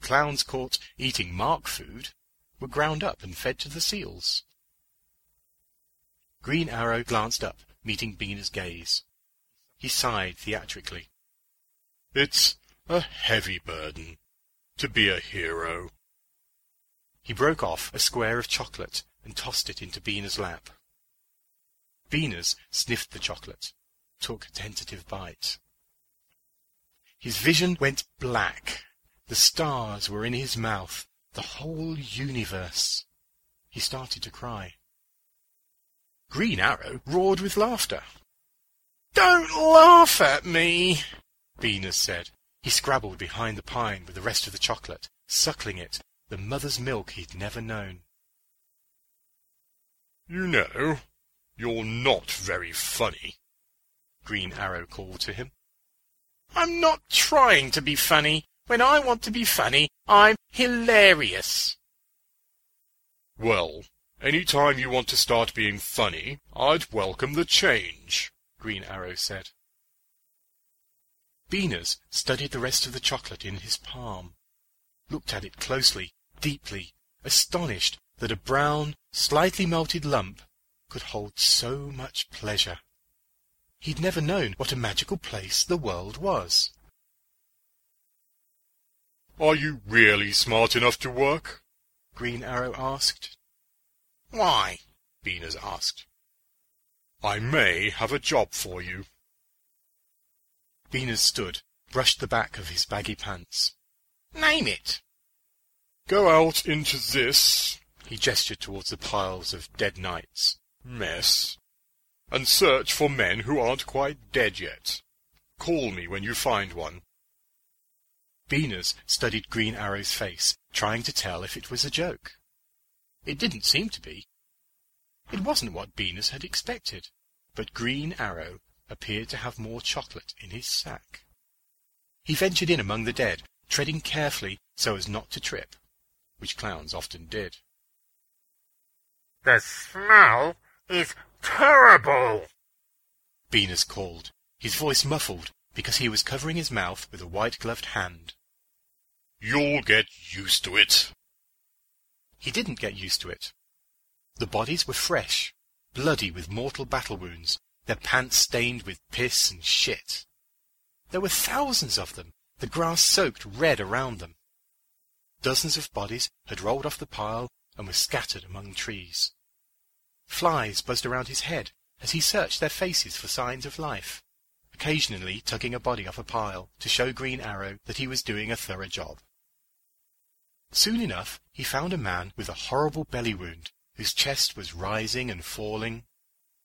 [SPEAKER 4] Clowns caught eating mark food were ground up and fed to the seals. Green Arrow glanced up, meeting Beaners' gaze. He sighed theatrically.
[SPEAKER 5] It's a heavy burden to be a hero.
[SPEAKER 4] He broke off a square of chocolate and tossed it into Beaners' lap. Beaners sniffed the chocolate, took tentative bite. His vision went black. The stars were in his mouth, the whole universe. He started to cry. Green Arrow roared with laughter. Don't laugh at me, Beaners said. He scrabbled behind the pine with the rest of the chocolate, suckling it, the mother's milk he'd never known.
[SPEAKER 5] You know, you're not very funny, Green Arrow called to him.
[SPEAKER 4] I'm not trying to be funny. When I want to be funny, I'm hilarious.
[SPEAKER 5] Well, any time you want to start being funny, I'd welcome the change, Green Arrow said.
[SPEAKER 4] Beaners studied the rest of the chocolate in his palm, looked at it closely, deeply, astonished that a brown, slightly melted lump could hold so much pleasure. He'd never known what a magical place the world was.
[SPEAKER 5] Are you really smart enough to work?
[SPEAKER 4] Green Arrow asked. Why? Beaners asked.
[SPEAKER 5] I may have a job for you.
[SPEAKER 4] Beaners stood, brushed the back of his baggy pants. Name it.
[SPEAKER 5] Go out into this,
[SPEAKER 4] he gestured towards the piles of dead knights,
[SPEAKER 5] mess, and search for men who aren't quite dead yet. Call me when you find one.
[SPEAKER 4] Beaners studied Green Arrow's face, trying to tell if it was a joke. It didn't seem to be. It wasn't what Beaners had expected, but Green Arrow appeared to have more chocolate in his sack. He ventured in among the dead, treading carefully so as not to trip, which clowns often did.
[SPEAKER 6] The smell is terrible,
[SPEAKER 4] Beaners called, his voice muffled because he was covering his mouth with a white-gloved hand.
[SPEAKER 5] You'll get used to it.
[SPEAKER 4] He didn't get used to it. The bodies were fresh, bloody with mortal battle wounds, their pants stained with piss and shit. There were thousands of them, the grass soaked red around them. Dozens of bodies had rolled off the pile and were scattered among trees. Flies buzzed around his head as he searched their faces for signs of life, occasionally tugging a body off a pile to show Green Arrow that he was doing a thorough job. Soon enough he found a man with a horrible belly wound, whose chest was rising and falling,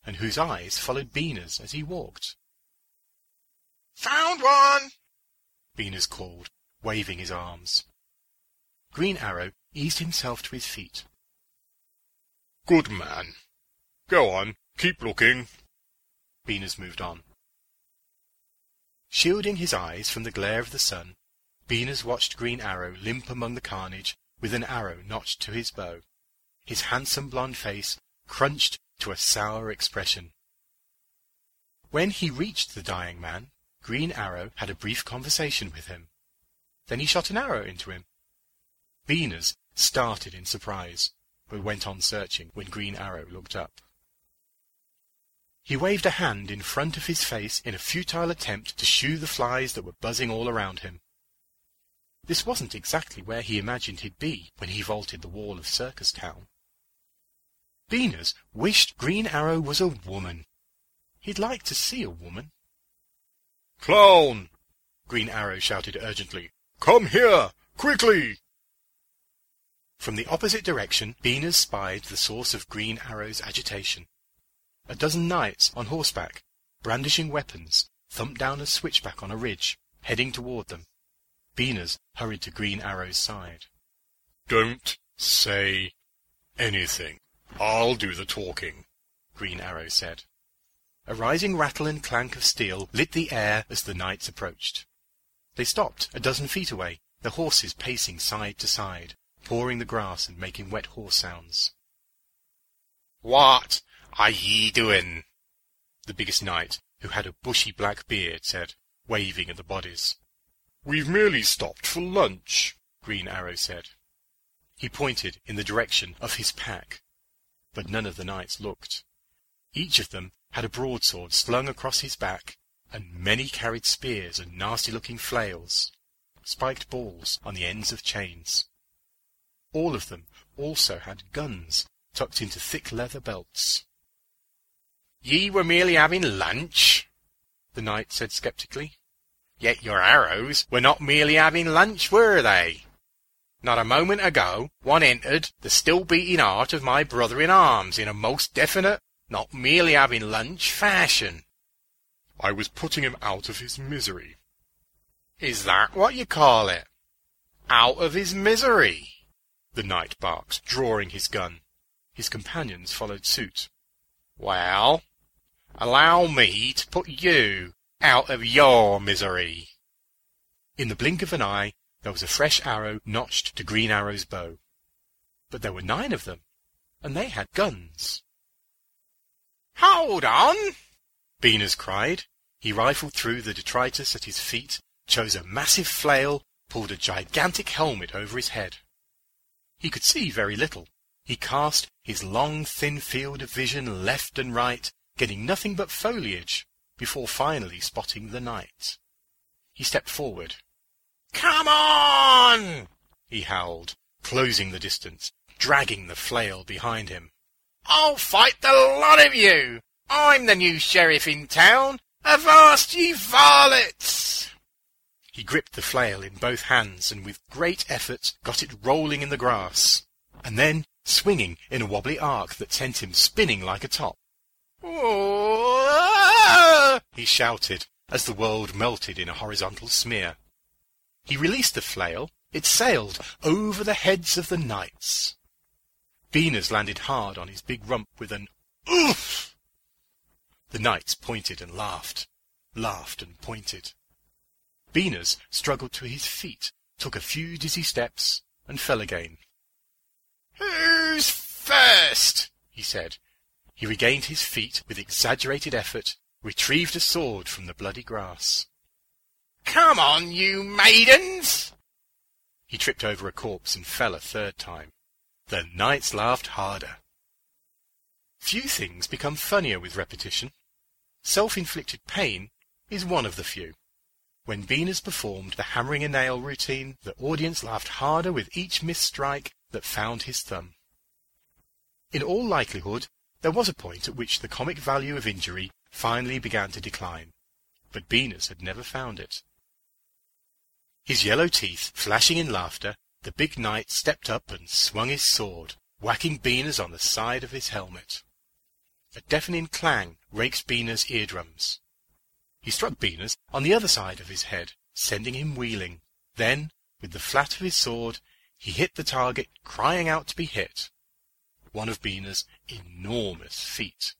[SPEAKER 4] and whose eyes followed Beaners as he walked.
[SPEAKER 6] Found one!
[SPEAKER 4] Beaners called, waving his arms. Green Arrow eased himself to his feet.
[SPEAKER 5] Good man. Go on, keep looking.
[SPEAKER 4] Beaners moved on. Shielding his eyes from the glare of the sun, Beaners watched Green Arrow limp among the carnage with an arrow notched to his bow, his handsome blond face crunched to a sour expression. When he reached the dying man, Green Arrow had a brief conversation with him. Then he shot an arrow into him. Beaners started in surprise, but went on searching when Green Arrow looked up. He waved a hand in front of his face in a futile attempt to shoo the flies that were buzzing all around him. This wasn't exactly where he imagined he'd be when he vaulted the wall of Circus Town. Beaners wished Green Arrow was a woman. He'd like to see a woman.
[SPEAKER 5] Clown!
[SPEAKER 4] Green Arrow shouted urgently.
[SPEAKER 5] Come here! Quickly!
[SPEAKER 4] From the opposite direction, Beaners spied the source of Green Arrow's agitation. A dozen knights on horseback, brandishing weapons, thumped down a switchback on a ridge, heading toward them. Beaners hurried to Green Arrow's side.
[SPEAKER 5] Don't say anything. I'll do the talking,
[SPEAKER 4] Green Arrow said. A rising rattle and clank of steel lit the air as the knights approached. They stopped a dozen feet away, the horses pacing side to side, pawing the grass and making wet horse sounds.
[SPEAKER 6] What are ye doing?
[SPEAKER 4] The biggest knight, who had a bushy black beard, said, waving at the bodies.
[SPEAKER 5] We've merely stopped for lunch,
[SPEAKER 4] Green Arrow said. He pointed in the direction of his pack, but none of the knights looked. Each of them had a broadsword slung across his back, and many carried spears and nasty-looking flails, spiked balls on the ends of chains. All of them also had guns tucked into thick leather belts.
[SPEAKER 6] Ye were merely having lunch,
[SPEAKER 4] the knight said sceptically.
[SPEAKER 6] Yet your arrows were not merely having lunch, were they? Not a moment ago, one entered the still beating heart of my brother-in-arms in a most definite, not merely having lunch fashion.
[SPEAKER 5] I was putting him out of his misery.
[SPEAKER 6] Is that what you call it? Out of his misery?
[SPEAKER 4] The knight barked, drawing his gun. His companions followed suit.
[SPEAKER 6] Well, allow me to put you out of your misery.
[SPEAKER 4] In the blink of an eye, there was a fresh arrow notched to Green Arrow's bow. But there were nine of them, and they had guns.
[SPEAKER 6] Hold on!
[SPEAKER 4] Beaners cried. He rifled through the detritus at his feet, chose a massive flail, pulled a gigantic helmet over his head. He could see very little. He cast his long, thin field of vision left and right, getting nothing but foliage, before finally spotting the knight. He stepped forward.
[SPEAKER 6] Come on!
[SPEAKER 4] he howled, closing the distance, dragging the flail behind him.
[SPEAKER 6] I'll fight the lot of you! I'm the new sheriff in town! Avast ye varlets!
[SPEAKER 4] He gripped the flail in both hands and with great effort got it rolling in the grass, and then swinging in a wobbly arc that sent him spinning like a top. He shouted as the world melted in a horizontal smear. He released the flail. It sailed over the heads of the knights. Beaners landed hard on his big rump with an oof. The knights pointed and laughed, laughed and pointed. Beaners struggled to his feet, took a few dizzy steps, and fell again.
[SPEAKER 6] Who's first?
[SPEAKER 4] he said. He regained his feet with exaggerated effort, retrieved a sword from the bloody grass.
[SPEAKER 6] Come on, you maidens!
[SPEAKER 4] He tripped over a corpse and fell a third time. The knights laughed harder. Few things become funnier with repetition. Self-inflicted pain is one of the few. When Beaners performed the hammering a nail routine, the audience laughed harder with each missed strike that found his thumb. In all likelihood, there was a point at which the comic value of injury finally began to decline, but Beaners had never found it. His yellow teeth flashing in laughter, the big knight stepped up and swung his sword, whacking Beaners on the side of his helmet. A deafening clang raked Beaners' eardrums. He struck Beaners on the other side of his head, sending him wheeling. Then, with the flat of his sword, he hit the target, crying out to be hit. One of Beaners' enormous feet.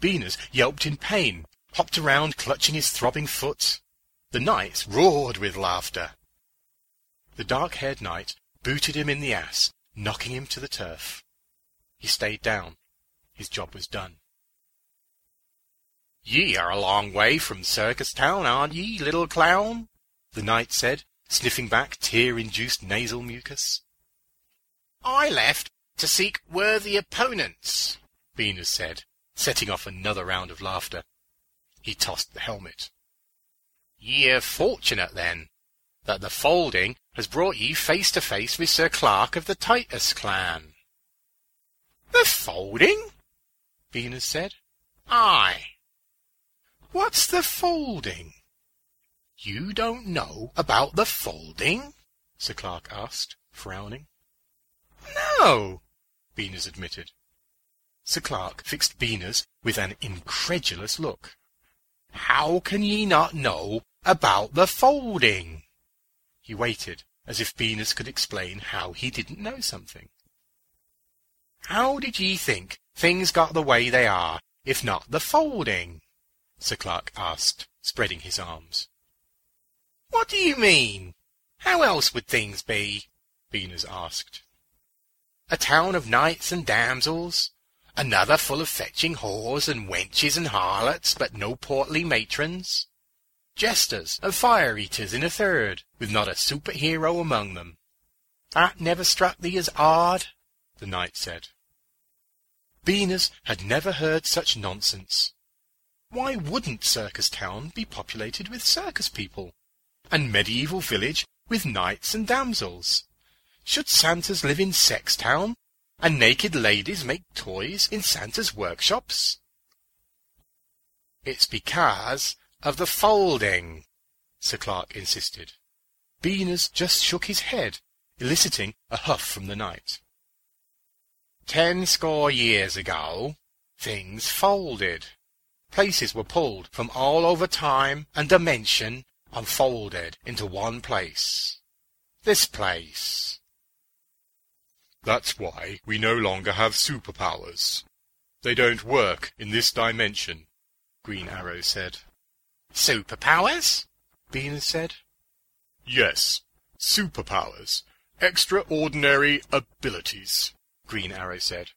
[SPEAKER 4] Beaners yelped in pain, hopped around clutching his throbbing foot. The knights roared with laughter. The dark-haired knight booted him in the ass, knocking him to the turf. He stayed down. His job was done.
[SPEAKER 6] Ye are a long way from Circus Town, aren't ye, little clown?
[SPEAKER 4] The knight said, sniffing back tear-induced nasal mucus.
[SPEAKER 6] I left to seek worthy opponents,
[SPEAKER 4] Beaners said, setting off another round of laughter. He tossed the helmet.
[SPEAKER 6] Ye're fortunate, then.
[SPEAKER 4] that the folding has brought ye face to face with Sir Clark of the Titus clan. The folding? Beaners said. Aye. What's the folding? You don't know about the folding? Sir Clark asked, frowning. No, Beaners admitted. Sir Clark fixed Beaners with an incredulous look. How can ye not know about the folding? He waited, as if Beaners could explain how he didn't know something. How did ye think things got the way they are, if not the folding? Sir Clark asked, spreading his arms. What do you mean? How else would things be? Venus asked. A town of knights and damsels, another full of fetching whores and wenches and harlots, but no portly matrons. Jesters and fire-eaters in a third, with not a superhero among them. That never struck thee as odd? the knight said. Beaners had never heard such nonsense. Why wouldn't Circus Town be populated with circus people? And medieval village with knights and damsels? Should Santas live in Sex Town? And naked ladies make toys in Santa's workshops? It's because of the folding, Sir Clark insisted. Beaners just shook his head, eliciting a huff from the knight. Ten score years ago, things folded. Places were pulled from all over time and dimension and folded into one place. This place.
[SPEAKER 5] That's why we no longer have superpowers. They don't work in this dimension, Green Arrow said.
[SPEAKER 4] Superpowers? Beaners said.
[SPEAKER 5] Yes, superpowers. Extraordinary abilities. Green Arrow said.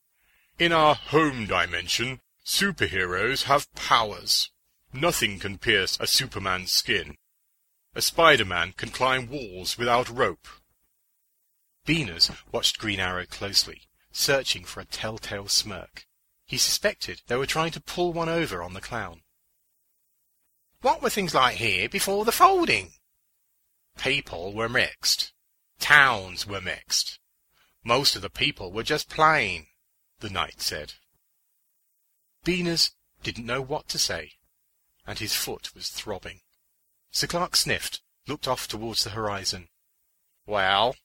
[SPEAKER 5] In our home dimension, superheroes have powers. Nothing can pierce a Superman's skin. A Spider-Man can climb walls without rope.
[SPEAKER 4] Beaners watched Green Arrow closely, searching for a telltale smirk. He suspected they were trying to pull one over on the clown. What were things like here before the folding? People were mixed. Towns were mixed. Most of the people were just plain, the knight said. Beaners didn't know what to say, and his foot was throbbing. Sir Clark sniffed, looked off towards the horizon. Well,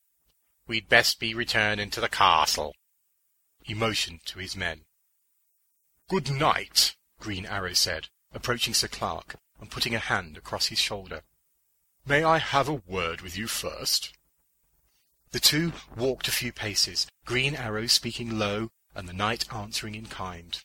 [SPEAKER 4] we'd best be returning to the castle. He motioned to his men.
[SPEAKER 5] Good night,
[SPEAKER 4] Green Arrow said, approaching Sir Clark and putting a hand across his shoulder.
[SPEAKER 5] May I have a word with you first?
[SPEAKER 4] The two walked a few paces, Green Arrow speaking low and the knight answering in kind.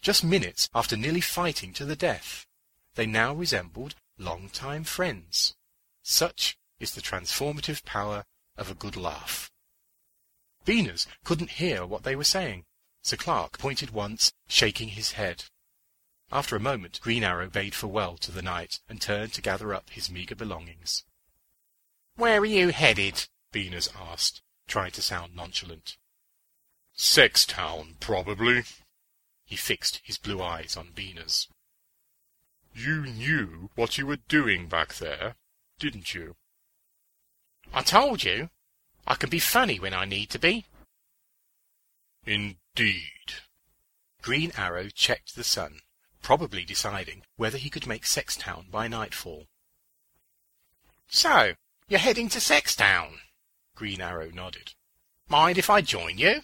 [SPEAKER 4] Just minutes after nearly fighting to the death, they now resembled long-time friends. Such is the transformative power of a good laugh. Beaners couldn't hear what they were saying. Sir Clark pointed once, shaking his head. After a moment, Green Arrow bade farewell to the knight and turned to gather up his meagre belongings. Where are you headed? Beaners asked, trying to sound nonchalant.
[SPEAKER 5] Sextown, probably.
[SPEAKER 4] He fixed his blue eyes on Beaners.
[SPEAKER 5] You knew what you were doing back there, didn't you?
[SPEAKER 4] I told you. I can be funny when I need to be.
[SPEAKER 5] Indeed.
[SPEAKER 4] Green Arrow checked the sun, probably deciding whether he could make Sextown by nightfall. So, you're heading to Sextown? Green Arrow nodded. Mind if I join you?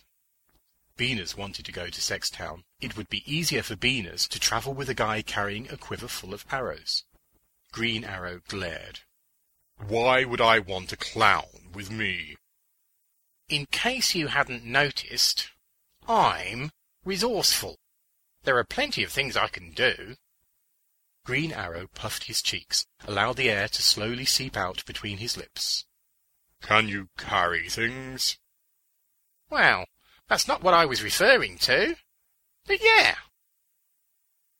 [SPEAKER 4] Beaners wanted to go to Sextown. It would be easier for Beaners to travel with a guy carrying a quiver full of arrows. Green Arrow glared.
[SPEAKER 5] Why would I want a clown with me?
[SPEAKER 4] In case you hadn't noticed, I'm resourceful. There are plenty of things I can do. Green Arrow puffed his cheeks, allowed the air to slowly seep out between his lips.
[SPEAKER 5] Can you carry things?
[SPEAKER 4] Well, that's not what I was referring to. But yeah.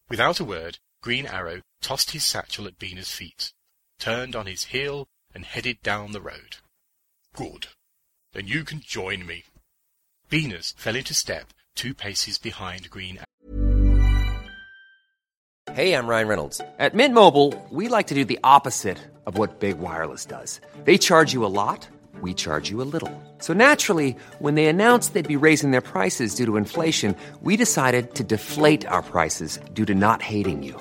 [SPEAKER 4] Without a word, Green Arrow tossed his satchel at Beaners' feet, turned on his heel, and headed down the road.
[SPEAKER 5] Good. Then you can join me.
[SPEAKER 4] Beaners fell into step two paces behind Green
[SPEAKER 7] Hey, I'm Ryan Reynolds. At Mint Mobile, we like to do the opposite of what Big Wireless does. They charge you a lot, we charge you a little. So naturally, when they announced they'd be raising their prices due to inflation, we decided to deflate our prices due to not hating you.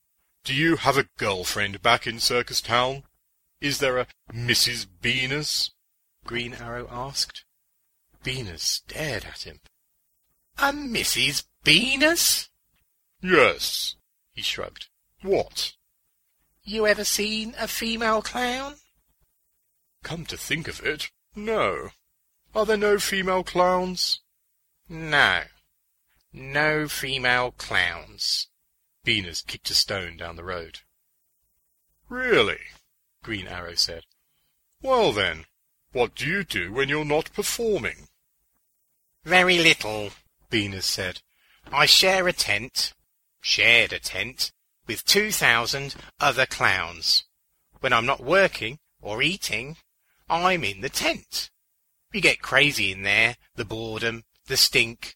[SPEAKER 5] do you have a girlfriend back in Circus Town? Is there a Mrs. Beaners?
[SPEAKER 4] Green Arrow asked. Beaners stared at him. A Mrs. Beaners?
[SPEAKER 5] Yes.
[SPEAKER 4] He shrugged.
[SPEAKER 5] What?
[SPEAKER 4] You ever seen a female clown?
[SPEAKER 5] Come to think of it, no. Are there no female clowns?
[SPEAKER 4] No. No female clowns.
[SPEAKER 5] Beaners kicked a stone down the road. Really?
[SPEAKER 4] Green Arrow said.
[SPEAKER 5] Well then, what do you do when you're not performing?
[SPEAKER 4] Very little, Beaners said. I share a tent, shared a tent, with two thousand other clowns. When I'm not working or eating, I'm in the tent. We get crazy in there, the boredom, the stink.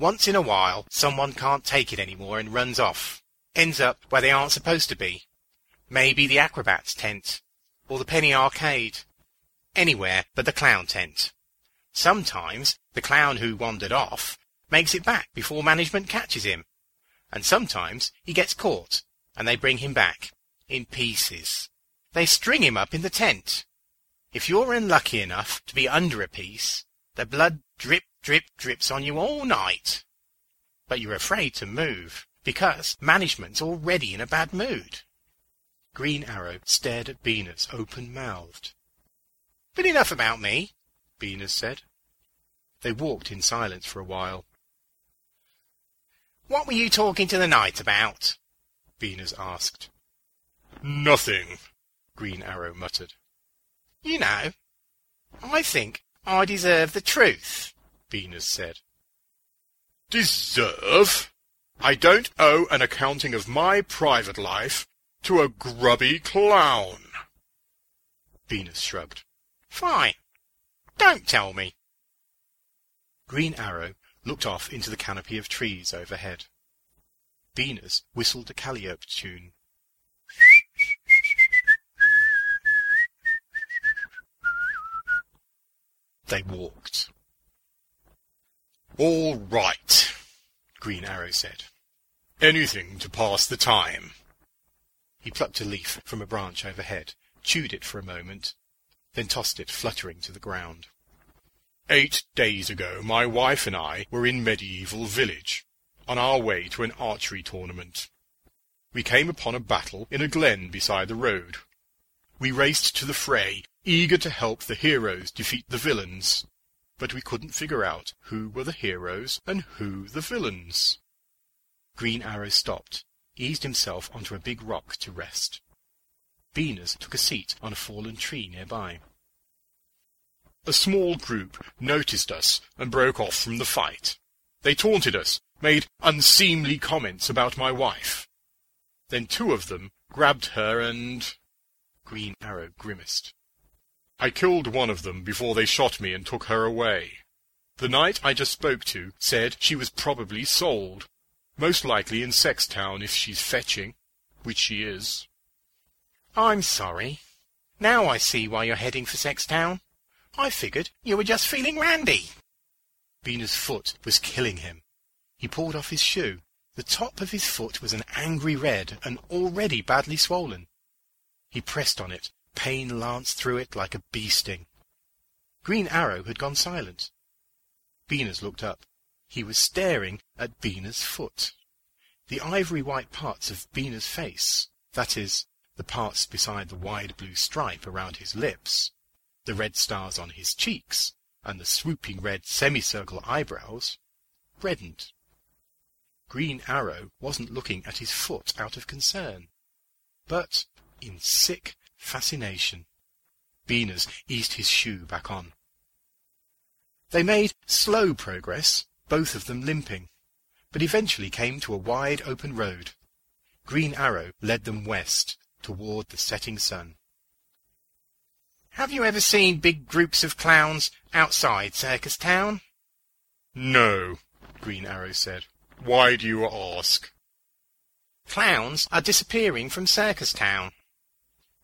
[SPEAKER 4] Once in a while, someone can't take it anymore and runs off. Ends up where they aren't supposed to be. Maybe the acrobat's tent, or the penny arcade. Anywhere but the clown tent. Sometimes the clown who wandered off makes it back before management catches him. And sometimes he gets caught, and they bring him back, in pieces. They string him up in the tent. If you're unlucky enough to be under a piece, the blood drip, drip, drips on you all night. But you're afraid to move, because management's already in a bad mood. Green Arrow stared at Beaners open-mouthed. But enough about me, Beaners said. They walked in silence for a while. What were you talking to the knight about? Beaners asked.
[SPEAKER 5] Nothing,
[SPEAKER 4] Green Arrow muttered. You know, I think I deserve the truth, Beaners said.
[SPEAKER 5] Deserve? I don't owe an accounting of my private life to a grubby clown.
[SPEAKER 4] Beaners shrugged. Fine. Don't tell me. Green Arrow looked off into the canopy of trees overhead. Beaners whistled a Calliope tune. They walked.
[SPEAKER 5] All right, Green Arrow said. Anything to pass the time.
[SPEAKER 4] He plucked a leaf from a branch overhead, chewed it for a moment, then tossed it fluttering to the ground.
[SPEAKER 5] Eight days ago my wife and I were in Medieval Village, on our way to an archery tournament. We came upon a battle in a glen beside the road. We raced to the fray, eager to help the heroes defeat the villains. But we couldn't figure out who were the heroes and who the villains.
[SPEAKER 4] Green Arrow stopped, eased himself onto a big rock to rest. Beaners took a seat on a fallen tree nearby.
[SPEAKER 5] A small group noticed us and broke off from the fight. They taunted us, made unseemly comments about my wife. Then two of them grabbed her and...
[SPEAKER 4] Green Arrow grimaced.
[SPEAKER 5] I killed one of them before they shot me and took her away. The knight I just spoke to said she was probably sold. Most likely in Sextown if she's fetching, which she is.
[SPEAKER 6] I'm sorry. Now I see why you're heading for Sextown. I figured you were just feeling randy.
[SPEAKER 4] Beaners' foot was killing him. He pulled off his shoe. The top of his foot was an angry red and already badly swollen. He pressed on it. Pain lanced through it like a bee sting. Green Arrow had gone silent. Beaners looked up. He was staring at Beaners' foot. The ivory white parts of Beaners' face, that is, the parts beside the wide blue stripe around his lips, the red stars on his cheeks, and the swooping red semicircle eyebrows, reddened. Green Arrow wasn't looking at his foot out of concern, but in sick fascination. Beaners eased his shoe back on. They made slow progress, both of them limping, but eventually came to a wide open road. Green Arrow led them west, toward the setting sun.
[SPEAKER 6] Have you ever seen big groups of clowns outside Circus Town?
[SPEAKER 5] No, Green Arrow said. Why do you ask?
[SPEAKER 6] Clowns are disappearing from Circus Town.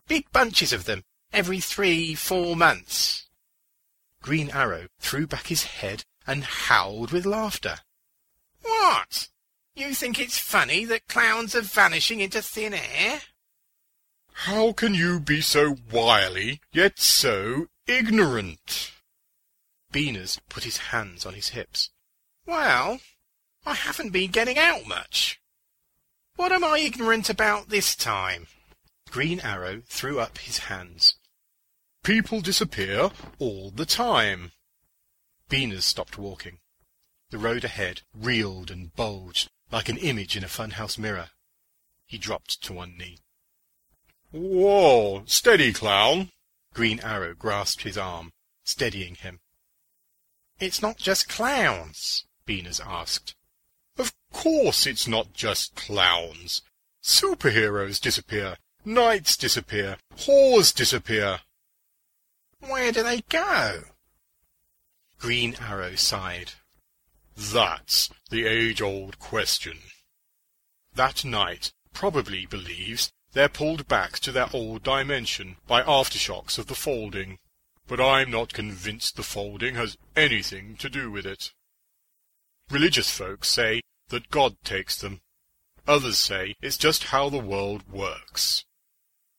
[SPEAKER 6] Big bunches of them, every three, four months.
[SPEAKER 4] Green Arrow threw back his head and howled with laughter.
[SPEAKER 6] What? You think it's funny that clowns are vanishing into thin air?
[SPEAKER 5] How can you be so wily, yet so ignorant?
[SPEAKER 4] Beaners put his hands on his hips.
[SPEAKER 6] Well, I haven't been getting out much. What am I ignorant about this time?
[SPEAKER 4] Green Arrow threw up his hands.
[SPEAKER 5] People disappear all the time.
[SPEAKER 4] Beaners stopped walking. The road ahead reeled and bulged like an image in a funhouse mirror. He dropped to one knee.
[SPEAKER 5] Whoa, steady, clown.
[SPEAKER 4] Green Arrow grasped his arm, steadying him.
[SPEAKER 6] It's not just clowns,
[SPEAKER 4] Beaners asked.
[SPEAKER 5] Of course it's not just clowns. Superheroes disappear, knights disappear, whores disappear.
[SPEAKER 6] Where do they go?
[SPEAKER 4] Green Arrow sighed.
[SPEAKER 5] That's the age-old question. That knight probably believes they're pulled back to their old dimension by aftershocks of the folding, but I'm not convinced the folding has anything to do with it. Religious folks say that God takes them. Others say it's just how the world works.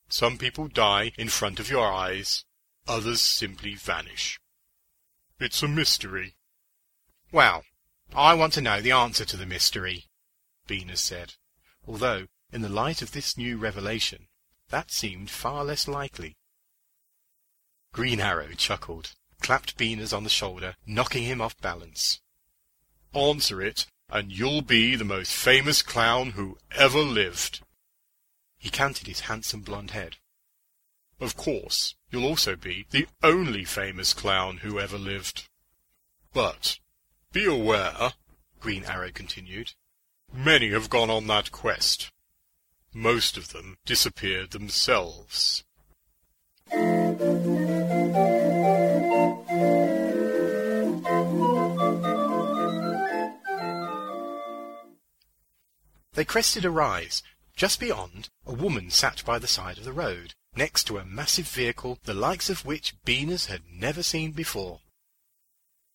[SPEAKER 5] Some people die in front of your eyes, others simply vanish. It's a mystery.
[SPEAKER 6] Well, I want to know the answer to the mystery, Beaners said,
[SPEAKER 4] although, in the light of this new revelation, that seemed far less likely. Green Arrow chuckled, clapped Beaners on the shoulder, knocking him off balance.
[SPEAKER 5] Answer it, and you'll be the most famous clown who ever lived.
[SPEAKER 4] He canted his handsome blond head.
[SPEAKER 5] Of course, you'll also be the only famous clown who ever lived. But be aware, Green Arrow continued, many have gone on that quest. Most of them disappeared themselves.
[SPEAKER 4] They crested a rise. Just beyond, a woman sat by the side of the road, next to a massive vehicle the likes of which Beaners had never seen before.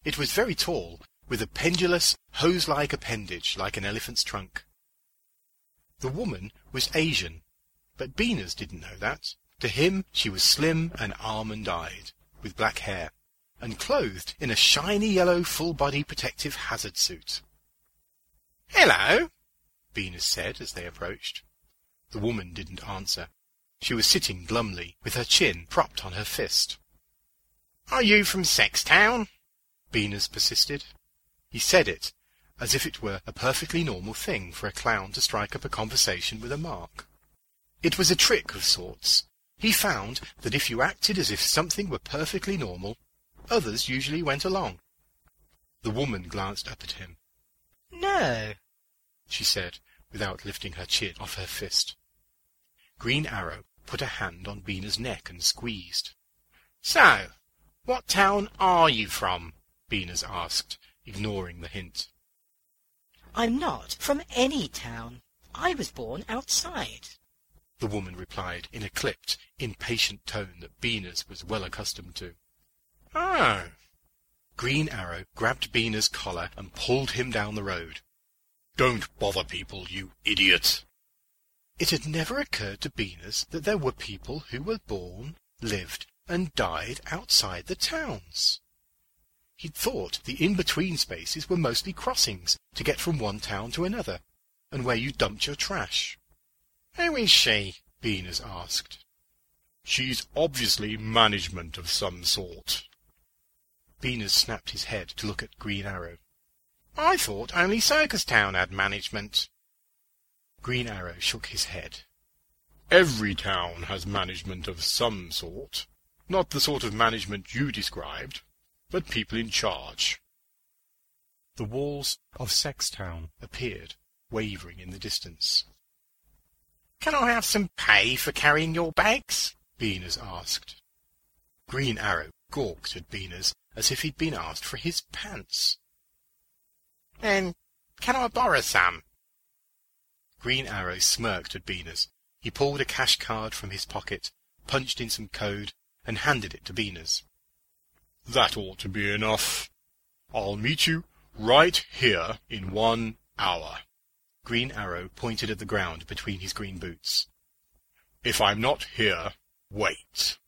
[SPEAKER 4] It was very tall, with a pendulous, hose-like appendage like an elephant's trunk. The woman was Asian, but Beaners didn't know that. To him she was slim and almond-eyed, with black hair, and clothed in a shiny yellow full-body protective hazard suit.
[SPEAKER 6] Hello,
[SPEAKER 4] Beaners said as they approached. The woman didn't answer. She was sitting glumly, with her chin propped on her fist.
[SPEAKER 6] Are you from Sextown?
[SPEAKER 4] Beaners persisted. He said it as if it were a perfectly normal thing for a clown to strike up a conversation with a mark. It was a trick of sorts. He found that if you acted as if something were perfectly normal, others usually went along. The woman glanced up at him.
[SPEAKER 6] No,
[SPEAKER 4] she said, without lifting her chin off her fist. Green Arrow put a hand on Beaners' neck and squeezed. So, what town are you from? Beaners asked, ignoring the hint.
[SPEAKER 8] I'm not from any town. I was born outside.
[SPEAKER 4] The woman replied in a clipped, impatient tone that Beaners was well accustomed to. Oh. Green Arrow grabbed Beaners' collar and pulled him down the road.
[SPEAKER 5] Don't bother people, you idiot.
[SPEAKER 4] It had never occurred to Beaners that there were people who were born, lived, and died outside the towns. He'd thought the in-between spaces were mostly crossings to get from one town to another, and where you dumped your trash.
[SPEAKER 5] Who is she? Beaners asked. She's obviously management of some sort.
[SPEAKER 4] Beaners snapped his head to look at Green Arrow.
[SPEAKER 5] I thought only Circus Town had management.
[SPEAKER 4] Green Arrow shook his head.
[SPEAKER 5] Every town has management of some sort. Not the sort of management you described, but people in charge.
[SPEAKER 4] The walls of Sextown appeared, wavering in the distance.
[SPEAKER 5] Can I have some pay for carrying your bags?
[SPEAKER 4] Beaners asked. Green Arrow gawked at Beaners as if he'd been asked for his pants.
[SPEAKER 5] Then can I borrow some?
[SPEAKER 4] Green Arrow smirked at Beaners. He pulled a cash card from his pocket, punched in some code, and handed it to Beaners.
[SPEAKER 5] That ought to be enough. I'll meet you right here in one hour.
[SPEAKER 4] Green Arrow pointed at the ground between his green boots.
[SPEAKER 5] If I'm not here, wait.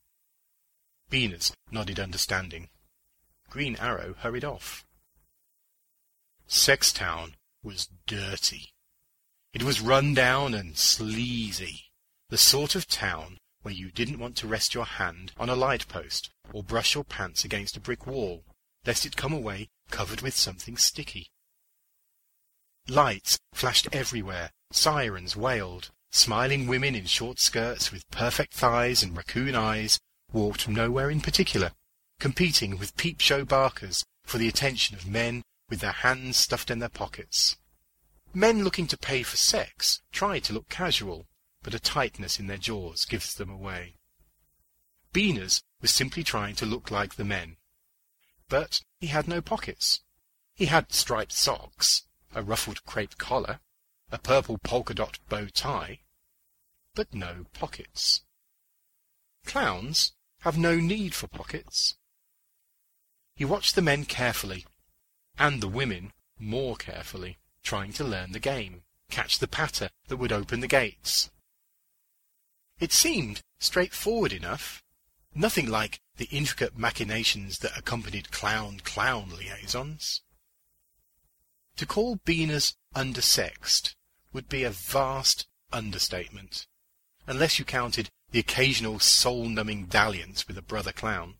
[SPEAKER 4] Beaners nodded understanding. Green Arrow hurried off. Sextown was dirty. It was run down and sleazy, the sort of town where you didn't want to rest your hand on a light post or brush your pants against a brick wall, lest it come away covered with something sticky. Lights flashed everywhere, sirens wailed, smiling women in short skirts with perfect thighs and raccoon eyes walked nowhere in particular, competing with peep show barkers for the attention of men with their hands stuffed in their pockets. Men looking to pay for sex try to look casual, but a tightness in their jaws gives them away. Beaners was simply trying to look like the men. But he had no pockets. He had striped socks, a ruffled crepe collar, a purple polka dot bow tie, but no pockets. Clowns have no need for pockets. He watched the men carefully, and the women more carefully, trying to learn the game, catch the patter that would open the gates. It seemed straightforward enough, nothing like the intricate machinations that accompanied clown-clown liaisons. To call Beaners undersexed would be a vast understatement, unless you counted the occasional soul-numbing dalliance with a brother clown.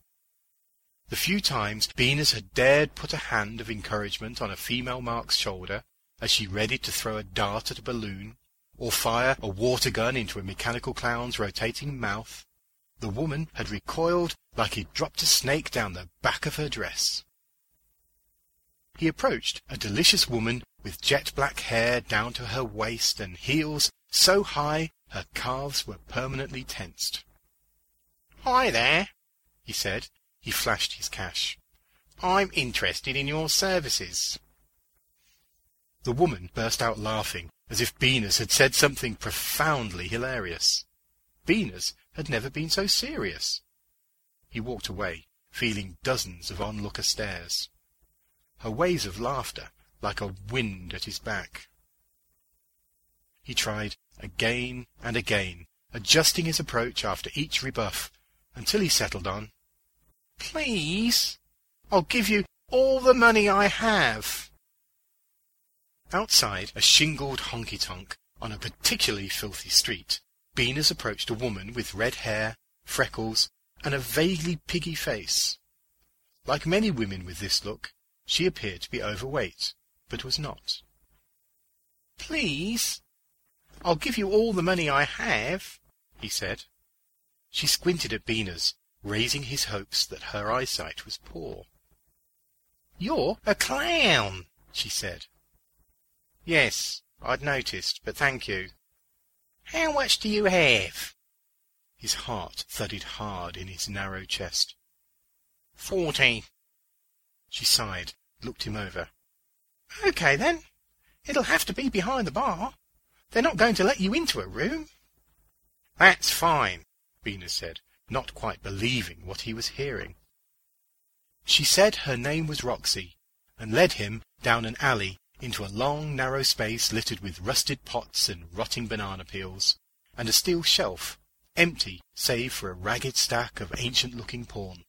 [SPEAKER 4] The few times Beaners had dared put a hand of encouragement on a female Mark's shoulder as she readied to throw a dart at a balloon, or fire a water gun into a mechanical clown's rotating mouth, the woman had recoiled like he'd dropped a snake down the back of her dress. He approached a delicious woman with jet black hair down to her waist and heels so high her calves were permanently tensed.
[SPEAKER 5] Hi there,
[SPEAKER 4] he said. He flashed his cash.
[SPEAKER 5] I'm interested in your services.
[SPEAKER 4] The woman burst out laughing as if Beaners had said something profoundly hilarious. Beaners had never been so serious. He walked away, feeling dozens of onlooker stares. Her waves of laughter like a wind at his back. He tried again and again, adjusting his approach after each rebuff, until he settled on, Please, I'll give you all the money I have. Outside a shingled honky-tonk on a particularly filthy street, Beaners approached a woman with red hair, freckles, and a vaguely piggy face. Like many women with this look, she appeared to be overweight, but was not. Please, I'll give you all the money I have, he said. She squinted at Beaners, raising his hopes that her eyesight was poor. You're a clown, she said. Yes, I'd noticed, but thank you. How much do you have? His heart thudded hard in his narrow chest.
[SPEAKER 6] Forty.
[SPEAKER 4] She sighed, looked him over.
[SPEAKER 6] Okay then. It'll have to be behind the bar. They're not going to let you into a room.
[SPEAKER 4] That's fine, Beaners said, not quite believing what he was hearing. She said her name was Roxy, and led him down an alley into a long, narrow space littered with rusted pots and rotting banana peels, and a steel shelf, empty save for a ragged stack of ancient-looking porn.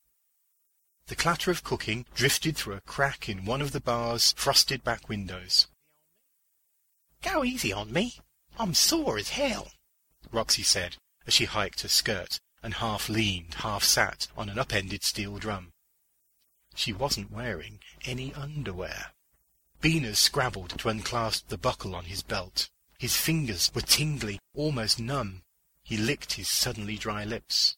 [SPEAKER 4] The clatter of cooking drifted through a crack in one of the bar's frosted back windows.
[SPEAKER 6] Go easy on me. I'm sore as hell,
[SPEAKER 4] Roxy said as she hiked her skirt and half leaned, half sat on an upended steel drum. She wasn't wearing any underwear. Beaners scrabbled to unclasp the buckle on his belt. His fingers were tingly, almost numb. He licked his suddenly dry lips.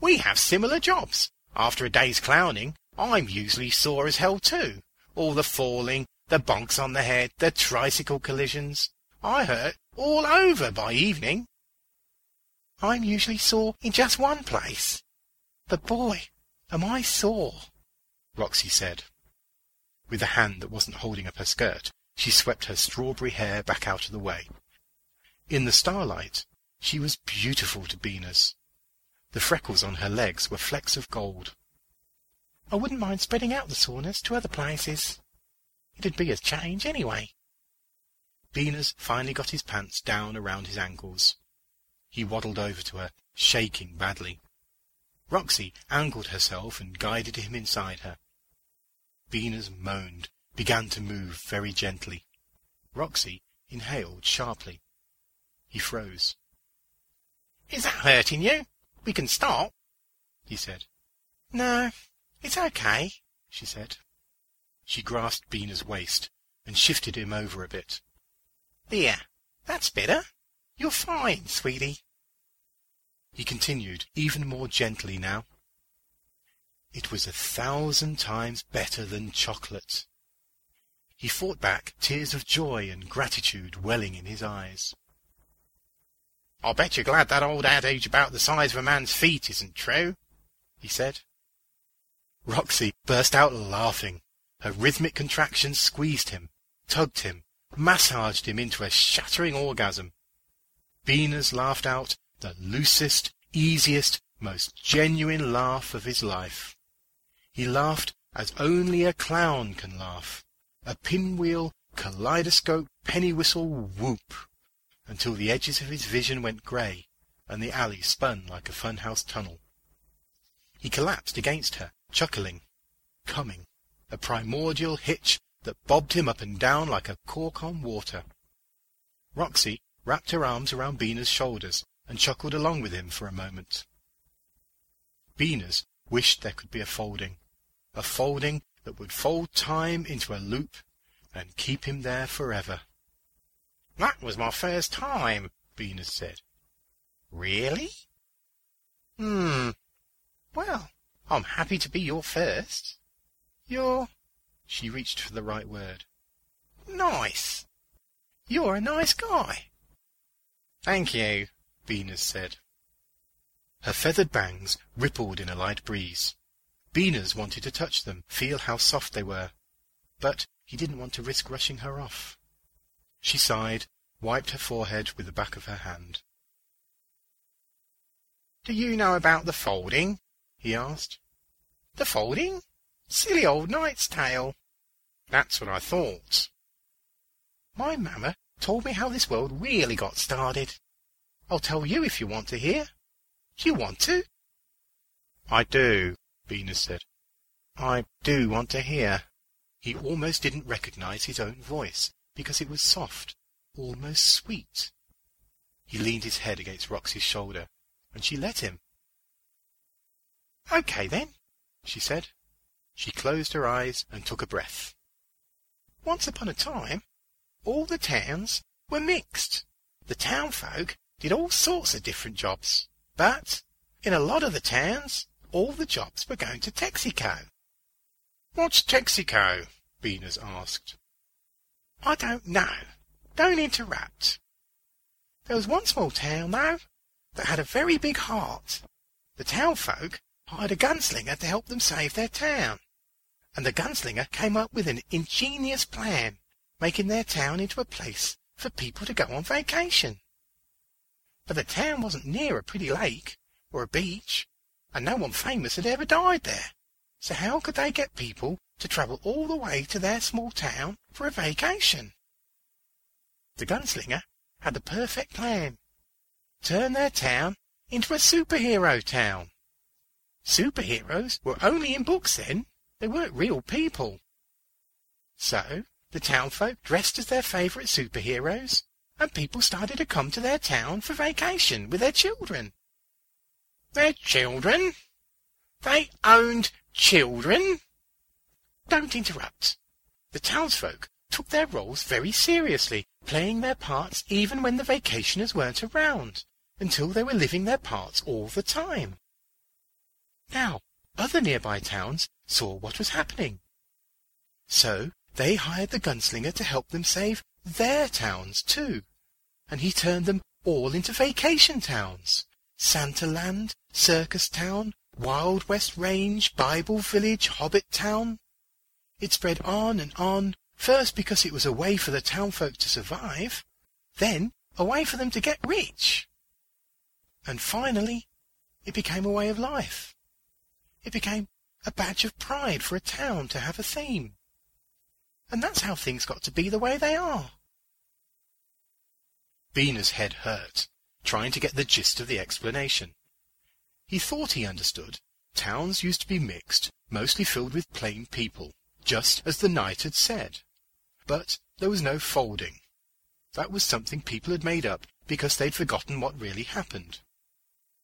[SPEAKER 6] We have similar jobs. After a day's clowning, I'm usually sore as hell too. All the falling, the bonks on the head, the tricycle collisions. I hurt all over by evening. I'm usually sore in just one place. But boy, am I sore,
[SPEAKER 4] Roxy said. With a hand that wasn't holding up her skirt, she swept her strawberry hair back out of the way. In the starlight, she was beautiful to Beaners. The freckles on her legs were flecks of gold.
[SPEAKER 6] I wouldn't mind spreading out the soreness to other places. It'd be a change anyway.
[SPEAKER 4] Beaners finally got his pants down around his ankles. He waddled over to her, shaking badly. Roxy angled herself and guided him inside her. Beaners moaned, began to move very gently. Roxy inhaled sharply. He froze.
[SPEAKER 6] Is that hurting you? We can stop, he said. No, it's okay, she said.
[SPEAKER 4] She grasped Beaners' waist and shifted him over a bit.
[SPEAKER 6] There, that's better. You're fine, sweetie.
[SPEAKER 4] He continued, even more gently now. It was a thousand times better than chocolate. He fought back tears of joy and gratitude welling in his eyes.
[SPEAKER 6] I'll bet you're glad that old adage about the size of a man's feet isn't true, he said.
[SPEAKER 4] Roxy burst out laughing. Her rhythmic contractions squeezed him, tugged him, massaged him into a shattering orgasm. Beaners laughed out the loosest, easiest, most genuine laugh of his life. He laughed as only a clown can laugh, a pinwheel, kaleidoscope, penny whistle whoop, until the edges of his vision went grey and the alley spun like a funhouse tunnel. He collapsed against her, chuckling, coming, a primordial hitch that bobbed him up and down like a cork on water. Roxy wrapped her arms around Beaners' shoulders and chuckled along with him for a moment. Beaners wished there could be a folding, a folding that would fold time into a loop and keep him there forever.
[SPEAKER 6] That was my first time, Beaners said. Really? Hmm. Well, I'm happy to be your first. You're...
[SPEAKER 4] She reached for the right word.
[SPEAKER 6] Nice. You're a nice guy.
[SPEAKER 4] Thank you, Beaners said. Her feathered bangs rippled in a light breeze. Beaners wanted to touch them, feel how soft they were, but he didn't want to risk rushing her off. She sighed, wiped her forehead with the back of her hand.
[SPEAKER 6] Do you know about the folding? he asked. The folding? Silly old knight's tale.
[SPEAKER 4] That's what I thought.
[SPEAKER 6] My mamma told me how this world really got started. I'll tell you if you want to hear. You want to?
[SPEAKER 4] I do, Beaners said. I do want to hear. He almost didn't recognize his own voice, because it was soft, almost sweet. He leaned his head against Roxy's shoulder, and she let him.
[SPEAKER 6] Okay, then, she said.
[SPEAKER 4] She closed her eyes and took a breath.
[SPEAKER 6] Once upon a time, all the towns were mixed. The town folk did all sorts of different jobs, but in a lot of the towns, all the jobs were going to Texaco.
[SPEAKER 4] What's Texaco? Beaners asked.
[SPEAKER 6] I don't know. Don't interrupt. There was one small town, though, that had a very big heart. The town folk
[SPEAKER 4] hired a gunslinger to help them save their town. And the gunslinger came up with an ingenious plan, making their town into a place for people to go on vacation. But the town wasn't near a pretty lake or a beach, and no one famous had ever died there. So how could they get people to travel all the way to their small town for a vacation? The gunslinger had the perfect plan. Turn their town into a superhero town. Superheroes were only in books then. They weren't real people. So, the townfolk dressed as their favourite superheroes, and people started to come to their town for vacation with their children. Their children? They owned children? Don't interrupt. The townsfolk took their roles very seriously, playing their parts even when the vacationers weren't around, until they were living their parts all the time. Now, other nearby towns saw what was happening. So they hired the gunslinger to help them save their towns too, and he turned them all into vacation towns. Santa Land, Circus Town, Wild West Range, Bible Village, Hobbit Town. It spread on and on, first because it was a way for the townfolk to survive, then a way for them to get rich. And finally, it became a way of life. It became a badge of pride for a town to have a theme. And that's how things got to be the way they are. Beaners' head hurt, trying to get the gist of the explanation. He thought he understood. Towns used to be mixed, mostly filled with plain people, just as the knight had said. But there was no folding. That was something people had made up because they'd forgotten what really happened.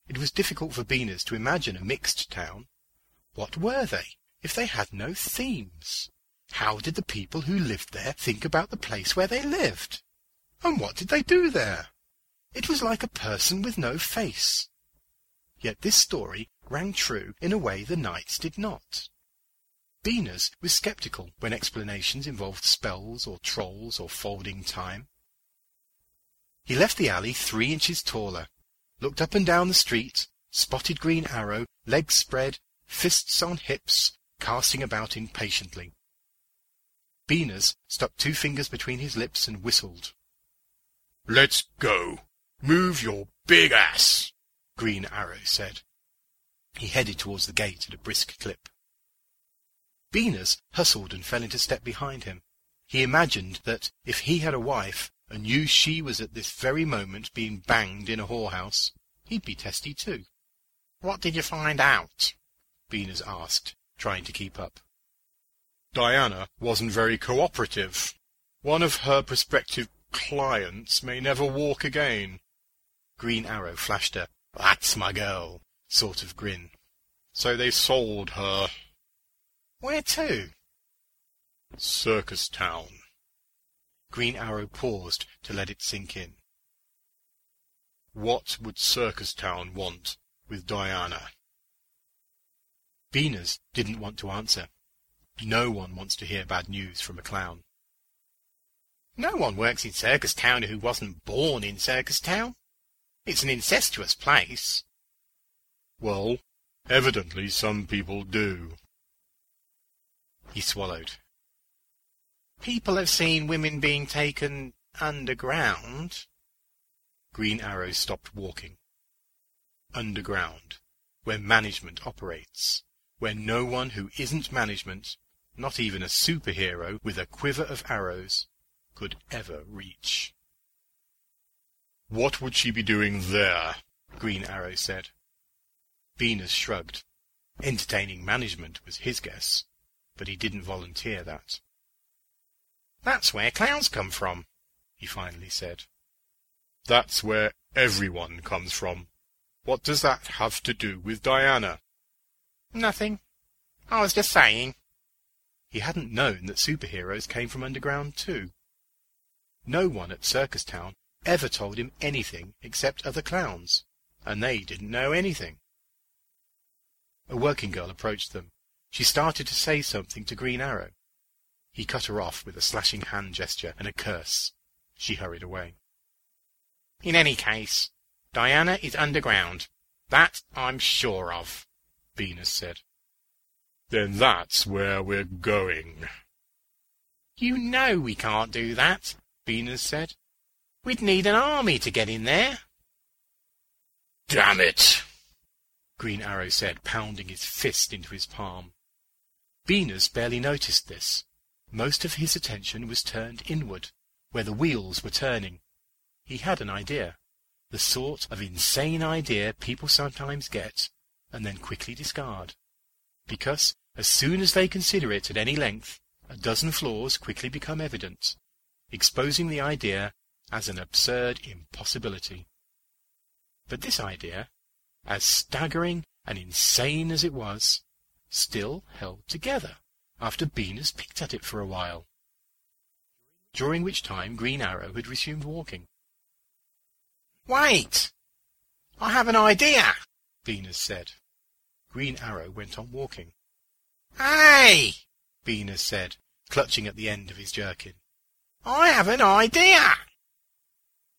[SPEAKER 4] It was difficult for Beaners to imagine a mixed town. What were they, if they had no themes? How did the people who lived there think about the place where they lived? And what did they do there? It was like a person with no face. Yet this story rang true in a way the knights did not. Beaners was sceptical when explanations involved spells or trolls or folding time. He left the alley three inches taller, looked up and down the street, spotted Green Arrow, legs spread, fists on hips, casting about impatiently. Beaners stuck two fingers between his lips and whistled.
[SPEAKER 5] Let's go. Move your big ass, Green Arrow said.
[SPEAKER 4] He headed towards the gate at a brisk clip. Beaners hustled and fell into step behind him. He imagined that if he had a wife and knew she was at this very moment being banged in a whorehouse, he'd be testy too. What did you find out? Beaners asked, trying to keep up.
[SPEAKER 5] Diana wasn't very cooperative. One of her prospective clients may never walk again.
[SPEAKER 4] Green Arrow flashed a that's my girl sort of grin.
[SPEAKER 5] So they sold her.
[SPEAKER 4] Where to?
[SPEAKER 5] Circus Town.
[SPEAKER 4] Green Arrow paused to let it sink in.
[SPEAKER 5] What would Circus Town want with Diana?
[SPEAKER 4] Beaners didn't want to answer. No one wants to hear bad news from a clown. No one works in Circus Town who wasn't born in Circus Town. It's an incestuous place.
[SPEAKER 5] Well, evidently some people do.
[SPEAKER 4] He swallowed. People have seen women being taken underground. Green Arrow stopped walking. Underground, where management operates, where no one who isn't management, not even a superhero with a quiver of arrows, could ever reach.
[SPEAKER 5] What would she be doing there?
[SPEAKER 4] Green Arrow said. Beaners shrugged. Entertaining management was his guess, but he didn't volunteer that. That's where clowns come from, he finally said.
[SPEAKER 5] That's where everyone comes from. What does that have to do with Diana?
[SPEAKER 4] Nothing. I was just saying. He hadn't known that superheroes came from underground too. No one at Circus Town ever told him anything except other clowns, and they didn't know anything. A working girl approached them. She started to say something to Green Arrow. He cut her off with a slashing hand gesture and a curse. She hurried away. In any case, Diana is underground. That I'm sure of.
[SPEAKER 5] Beaners said. Then that's where we're going.
[SPEAKER 4] You know we can't do that, Beaners said. We'd need an army to get in there.
[SPEAKER 5] Damn it!
[SPEAKER 4] Green Arrow said, pounding his fist into his palm. Beaners barely noticed this. Most of his attention was turned inward, where the wheels were turning. He had an idea, the sort of insane idea people sometimes get and then quickly discard. Because as soon as they consider it at any length, a dozen flaws quickly become evident, exposing the idea as an absurd impossibility. But this idea, as staggering and insane as it was, still held together after Beaners picked at it for a while, during which time Green Arrow had resumed walking.
[SPEAKER 9] Wait! I have an idea,
[SPEAKER 4] Beaners said. Green Arrow went on walking.
[SPEAKER 9] Hey!
[SPEAKER 4] Beaners said, clutching at the end of his jerkin.
[SPEAKER 9] I have an idea!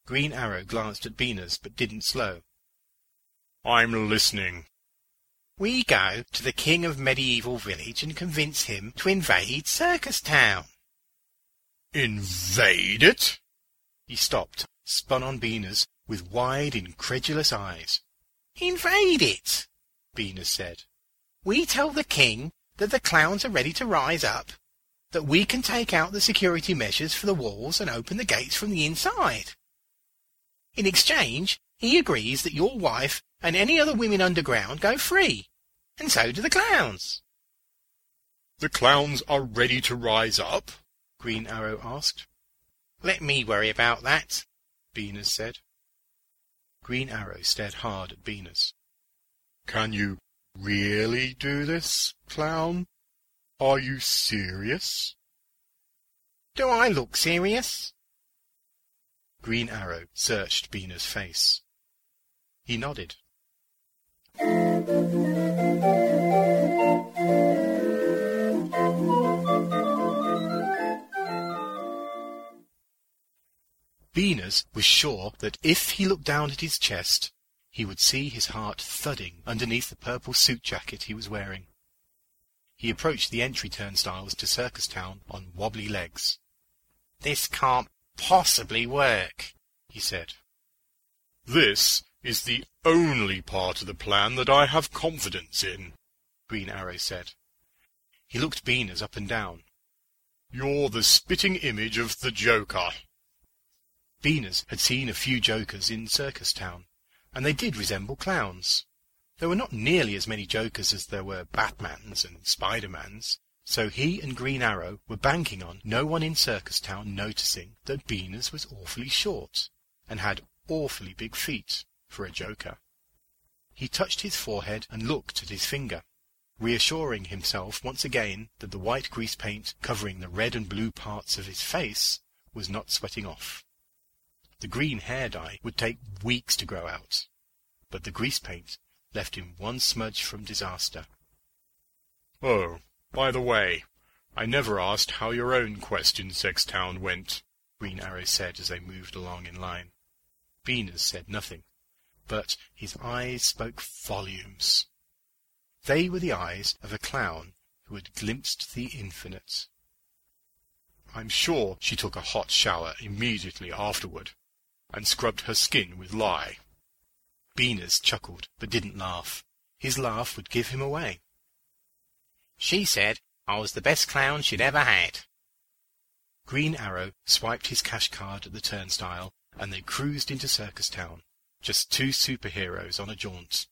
[SPEAKER 4] Green Arrow glanced at Beaners, but didn't slow.
[SPEAKER 5] I'm listening.
[SPEAKER 9] We go to the king of medieval village and convince him to invade Circus Town.
[SPEAKER 5] Invade it?
[SPEAKER 4] He stopped, spun on Beaners with wide, incredulous eyes.
[SPEAKER 9] Invade it,
[SPEAKER 4] Beaners said.
[SPEAKER 9] We tell the king that the clowns are ready to rise up, that we can take out the security measures for the walls and open the gates from the inside. In exchange, he agrees that your wife and any other women underground go free, and so do the clowns.
[SPEAKER 5] The clowns are ready to rise up?
[SPEAKER 4] Green Arrow asked.
[SPEAKER 9] Let me worry about that,
[SPEAKER 4] Beaners said. Green Arrow stared hard at Beaners.
[SPEAKER 5] Can you really do this, clown? Are you serious?
[SPEAKER 9] Do I look serious?
[SPEAKER 4] Green Arrow searched Beaners' face. He nodded. Beaners was sure that if he looked down at his chest, he would see his heart thudding underneath the purple suit jacket he was wearing. He approached the entry turnstiles to Circus Town on wobbly legs.
[SPEAKER 9] This can't possibly work, he said.
[SPEAKER 5] This is the only part of the plan that I have confidence in,
[SPEAKER 4] Green Arrow said. He looked Beaners up and down.
[SPEAKER 5] You're the spitting image of the Joker.
[SPEAKER 4] Beaners had seen a few Jokers in Circus Town, and they did resemble clowns. There were not nearly as many Jokers as there were Batmans and Spider-Mans, so he and Green Arrow were banking on no one in Circus Town noticing that Beaners was awfully short and had awfully big feet for a Joker. He touched his forehead and looked at his finger, reassuring himself once again that the white grease paint covering the red and blue parts of his face was not sweating off. The green hair dye would take weeks to grow out, but the grease paint left him one smudge from disaster.
[SPEAKER 5] Oh, by the way, I never asked how your own quest in Sextown went,
[SPEAKER 4] Green Arrow said as they moved along in line. Beaners said nothing, but his eyes spoke volumes. They were the eyes of a clown who had glimpsed the infinite.
[SPEAKER 5] I'm sure she took a hot shower immediately afterward, and scrubbed her skin with lye.
[SPEAKER 4] Beaners chuckled, but didn't laugh. His laugh would give him away.
[SPEAKER 9] She said I was the best clown she'd ever had.
[SPEAKER 4] Green Arrow swiped his cash card at the turnstile, and they cruised into Circus Town, just two superheroes on a jaunt.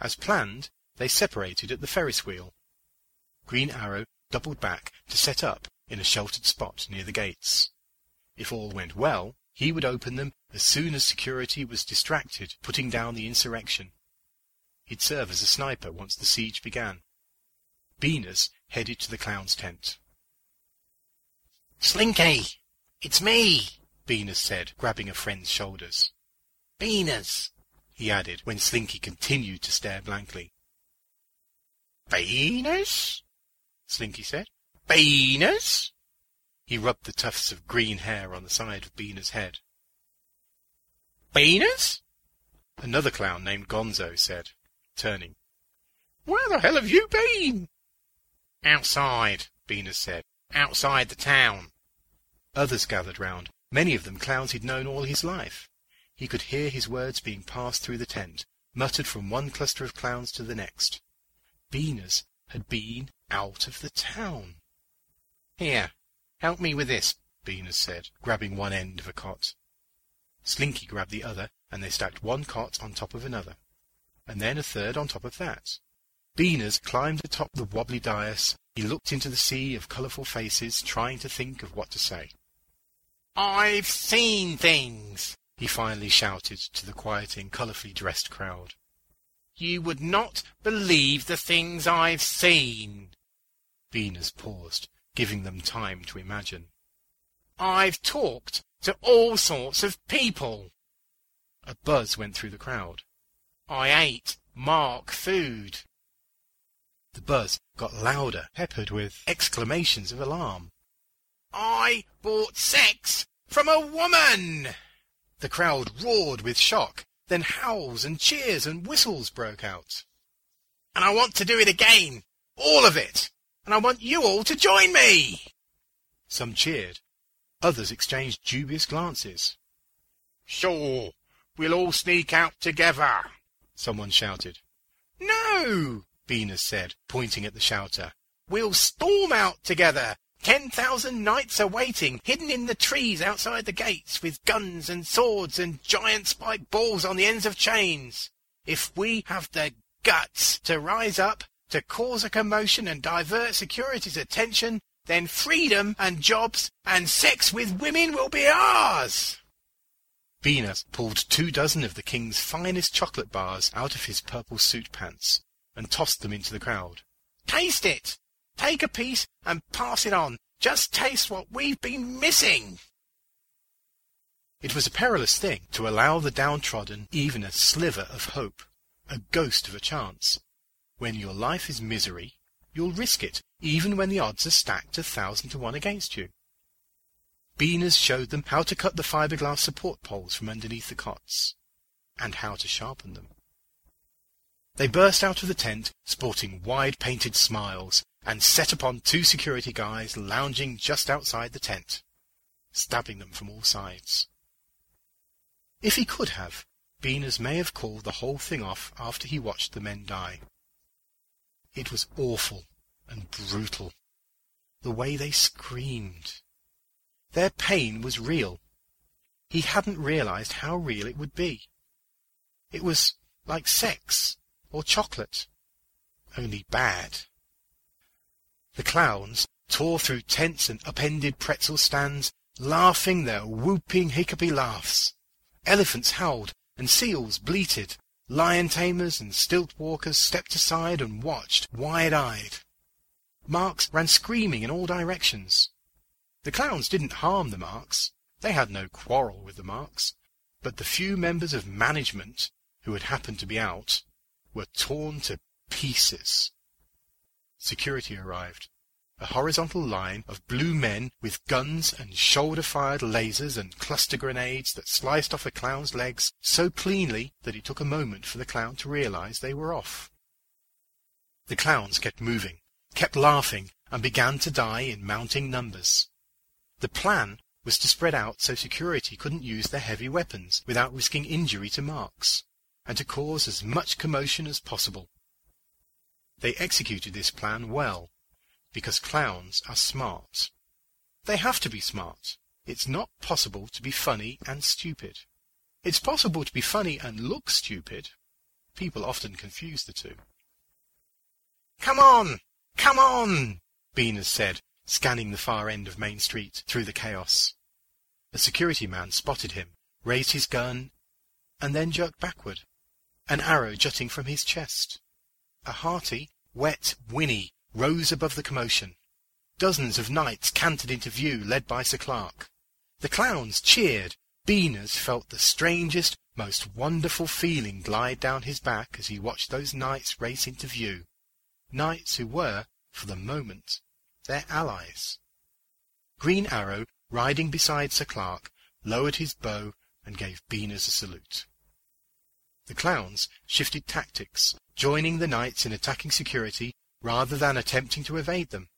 [SPEAKER 4] As planned, they separated at the Ferris wheel. Green Arrow doubled back to set up in a sheltered spot near the gates. If all went well, he would open them as soon as security was distracted putting down the insurrection. He'd serve as a sniper once the siege began. Beaners headed to the clown's tent.
[SPEAKER 9] Slinky! It's me!
[SPEAKER 4] Beaners said, grabbing a friend's shoulders.
[SPEAKER 9] Beaners!
[SPEAKER 4] he added, when Slinky continued to stare blankly.
[SPEAKER 9] Beaners?
[SPEAKER 4] Slinky said.
[SPEAKER 9] Beaners?
[SPEAKER 4] He rubbed the tufts of green hair on the side of Beaners' head.
[SPEAKER 9] Beaners?
[SPEAKER 4] Another clown named Gonzo said, turning.
[SPEAKER 8] Where the hell have you been? Outside, Beaners said. Outside the town.
[SPEAKER 4] Others gathered round, many of them clowns he'd known all his life. He could hear his words being passed through the tent, muttered from one cluster of clowns to the next. Beaners had been out of the town.
[SPEAKER 8] Here, help me with this, Beaners said,
[SPEAKER 4] grabbing one end of a cot. Slinky grabbed the other, and they stacked one cot on top of another, and then a third on top of that. Beaners climbed atop the wobbly dais. He looked into the sea of colourful faces, trying to think of what to say.
[SPEAKER 8] I've seen things,
[SPEAKER 4] he finally shouted to the quieting, colourfully dressed crowd.
[SPEAKER 8] You would not believe the things I've seen.
[SPEAKER 4] Beaners paused, giving them time to imagine.
[SPEAKER 8] I've talked to all sorts of people.
[SPEAKER 4] A buzz went through the crowd.
[SPEAKER 8] I ate Mark food.
[SPEAKER 4] The buzz got louder, peppered with exclamations of alarm.
[SPEAKER 8] I bought sex from a woman!
[SPEAKER 4] The crowd roared with shock. Then howls and cheers and whistles broke out.
[SPEAKER 8] And I want to do it again. All of it. And I want you all to join me.
[SPEAKER 4] Some cheered. Others exchanged dubious glances.
[SPEAKER 8] Sure, we'll all sneak out together,
[SPEAKER 4] someone shouted.
[SPEAKER 8] No, Beaners said, pointing at the shouter. We'll storm out together. Ten thousand knights are waiting, hidden in the trees outside the gates, with guns and swords and giant spiked balls on the ends of chains. If we have the guts to rise up, to cause a commotion and divert security's attention, then freedom and jobs and sex with women will be ours.
[SPEAKER 4] Beaners pulled two dozen of the king's finest chocolate bars out of his purple suit pants and tossed them into the crowd.
[SPEAKER 8] Taste it! Take a piece and pass it on. Just taste what we've been missing.
[SPEAKER 4] It was a perilous thing to allow the downtrodden even a sliver of hope, a ghost of a chance. When your life is misery, you'll risk it, even when the odds are stacked a thousand to one against you. Beaners showed them how to cut the fiberglass support poles from underneath the cots, and how to sharpen them. They burst out of the tent, sporting wide painted smiles, and set upon two security guys lounging just outside the tent, stabbing them from all sides. If he could have, Beaners may have called the whole thing off after he watched the men die. It was awful and brutal. The way they screamed. Their pain was real. He hadn't realized how real it would be. It was like sex or chocolate, only bad. The clowns tore through tents and upended pretzel stands, laughing their whooping hiccupy laughs. Elephants howled and seals bleated. Lion tamers and stilt walkers stepped aside and watched, wide-eyed. Marks ran screaming in all directions. The clowns didn't harm the Marks. They had no quarrel with the Marks. But the few members of management who had happened to be out were torn to pieces. Security arrived. A horizontal line of blue men with guns and shoulder-fired lasers and cluster grenades that sliced off a clown's legs so cleanly that it took a moment for the clown to realize they were off. The clowns kept moving, kept laughing, and began to die in mounting numbers. The plan was to spread out so security couldn't use their heavy weapons without risking injury to Marks and to cause as much commotion as possible. They executed this plan well, because clowns are smart. They have to be smart. It's not possible to be funny and stupid. It's possible to be funny and look stupid. People often confuse the two.
[SPEAKER 8] Come on! Come on! Beaners said, scanning the far end of Main Street through the chaos.
[SPEAKER 4] A security man spotted him, raised his gun, and then jerked backward an arrow jutting from his chest. A hearty, wet whinny rose above the commotion. Dozens of knights cantered into view, led by Sir Clark. The clowns cheered. Beaners felt the strangest, most wonderful feeling glide down his back as he watched those knights race into view. Knights who were, for the moment, their allies. Green Arrow, riding beside Sir Clark, lowered his bow and gave Beaners a salute. The clowns shifted tactics, joining the knights in attacking security rather than attempting to evade them.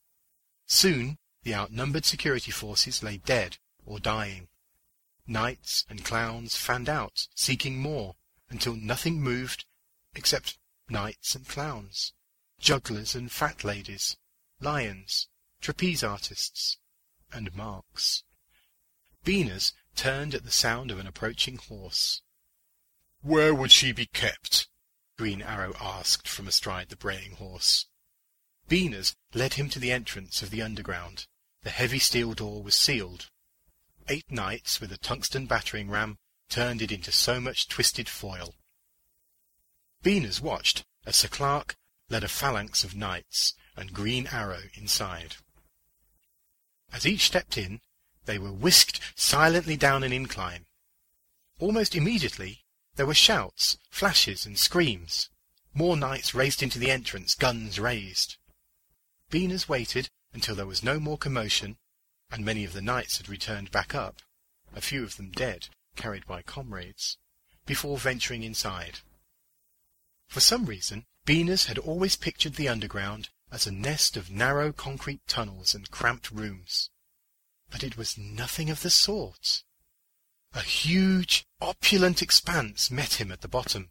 [SPEAKER 4] Soon, the outnumbered security forces lay dead or dying. Knights and clowns fanned out, seeking more, until nothing moved except knights and clowns, jugglers and fat ladies, lions, trapeze artists, and marks. Beaners turned at the sound of an approaching horse.
[SPEAKER 5] Where would she be kept?
[SPEAKER 4] Green Arrow asked from astride the braying horse. Beaners led him to the entrance of the underground. The heavy steel door was sealed. Eight knights with a tungsten battering ram turned it into so much twisted foil. Beaners watched as Sir Clark led a phalanx of knights and Green Arrow inside. As each stepped in, they were whisked silently down an incline. Almost immediately there were shouts, flashes, and screams. More knights raced into the entrance, guns raised. Beaners waited until there was no more commotion, and many of the knights had returned back up, a few of them dead, carried by comrades, before venturing inside. For some reason, Beaners had always pictured the underground as a nest of narrow concrete tunnels and cramped rooms. But it was nothing of the sort. A huge, opulent expanse met him at the bottom.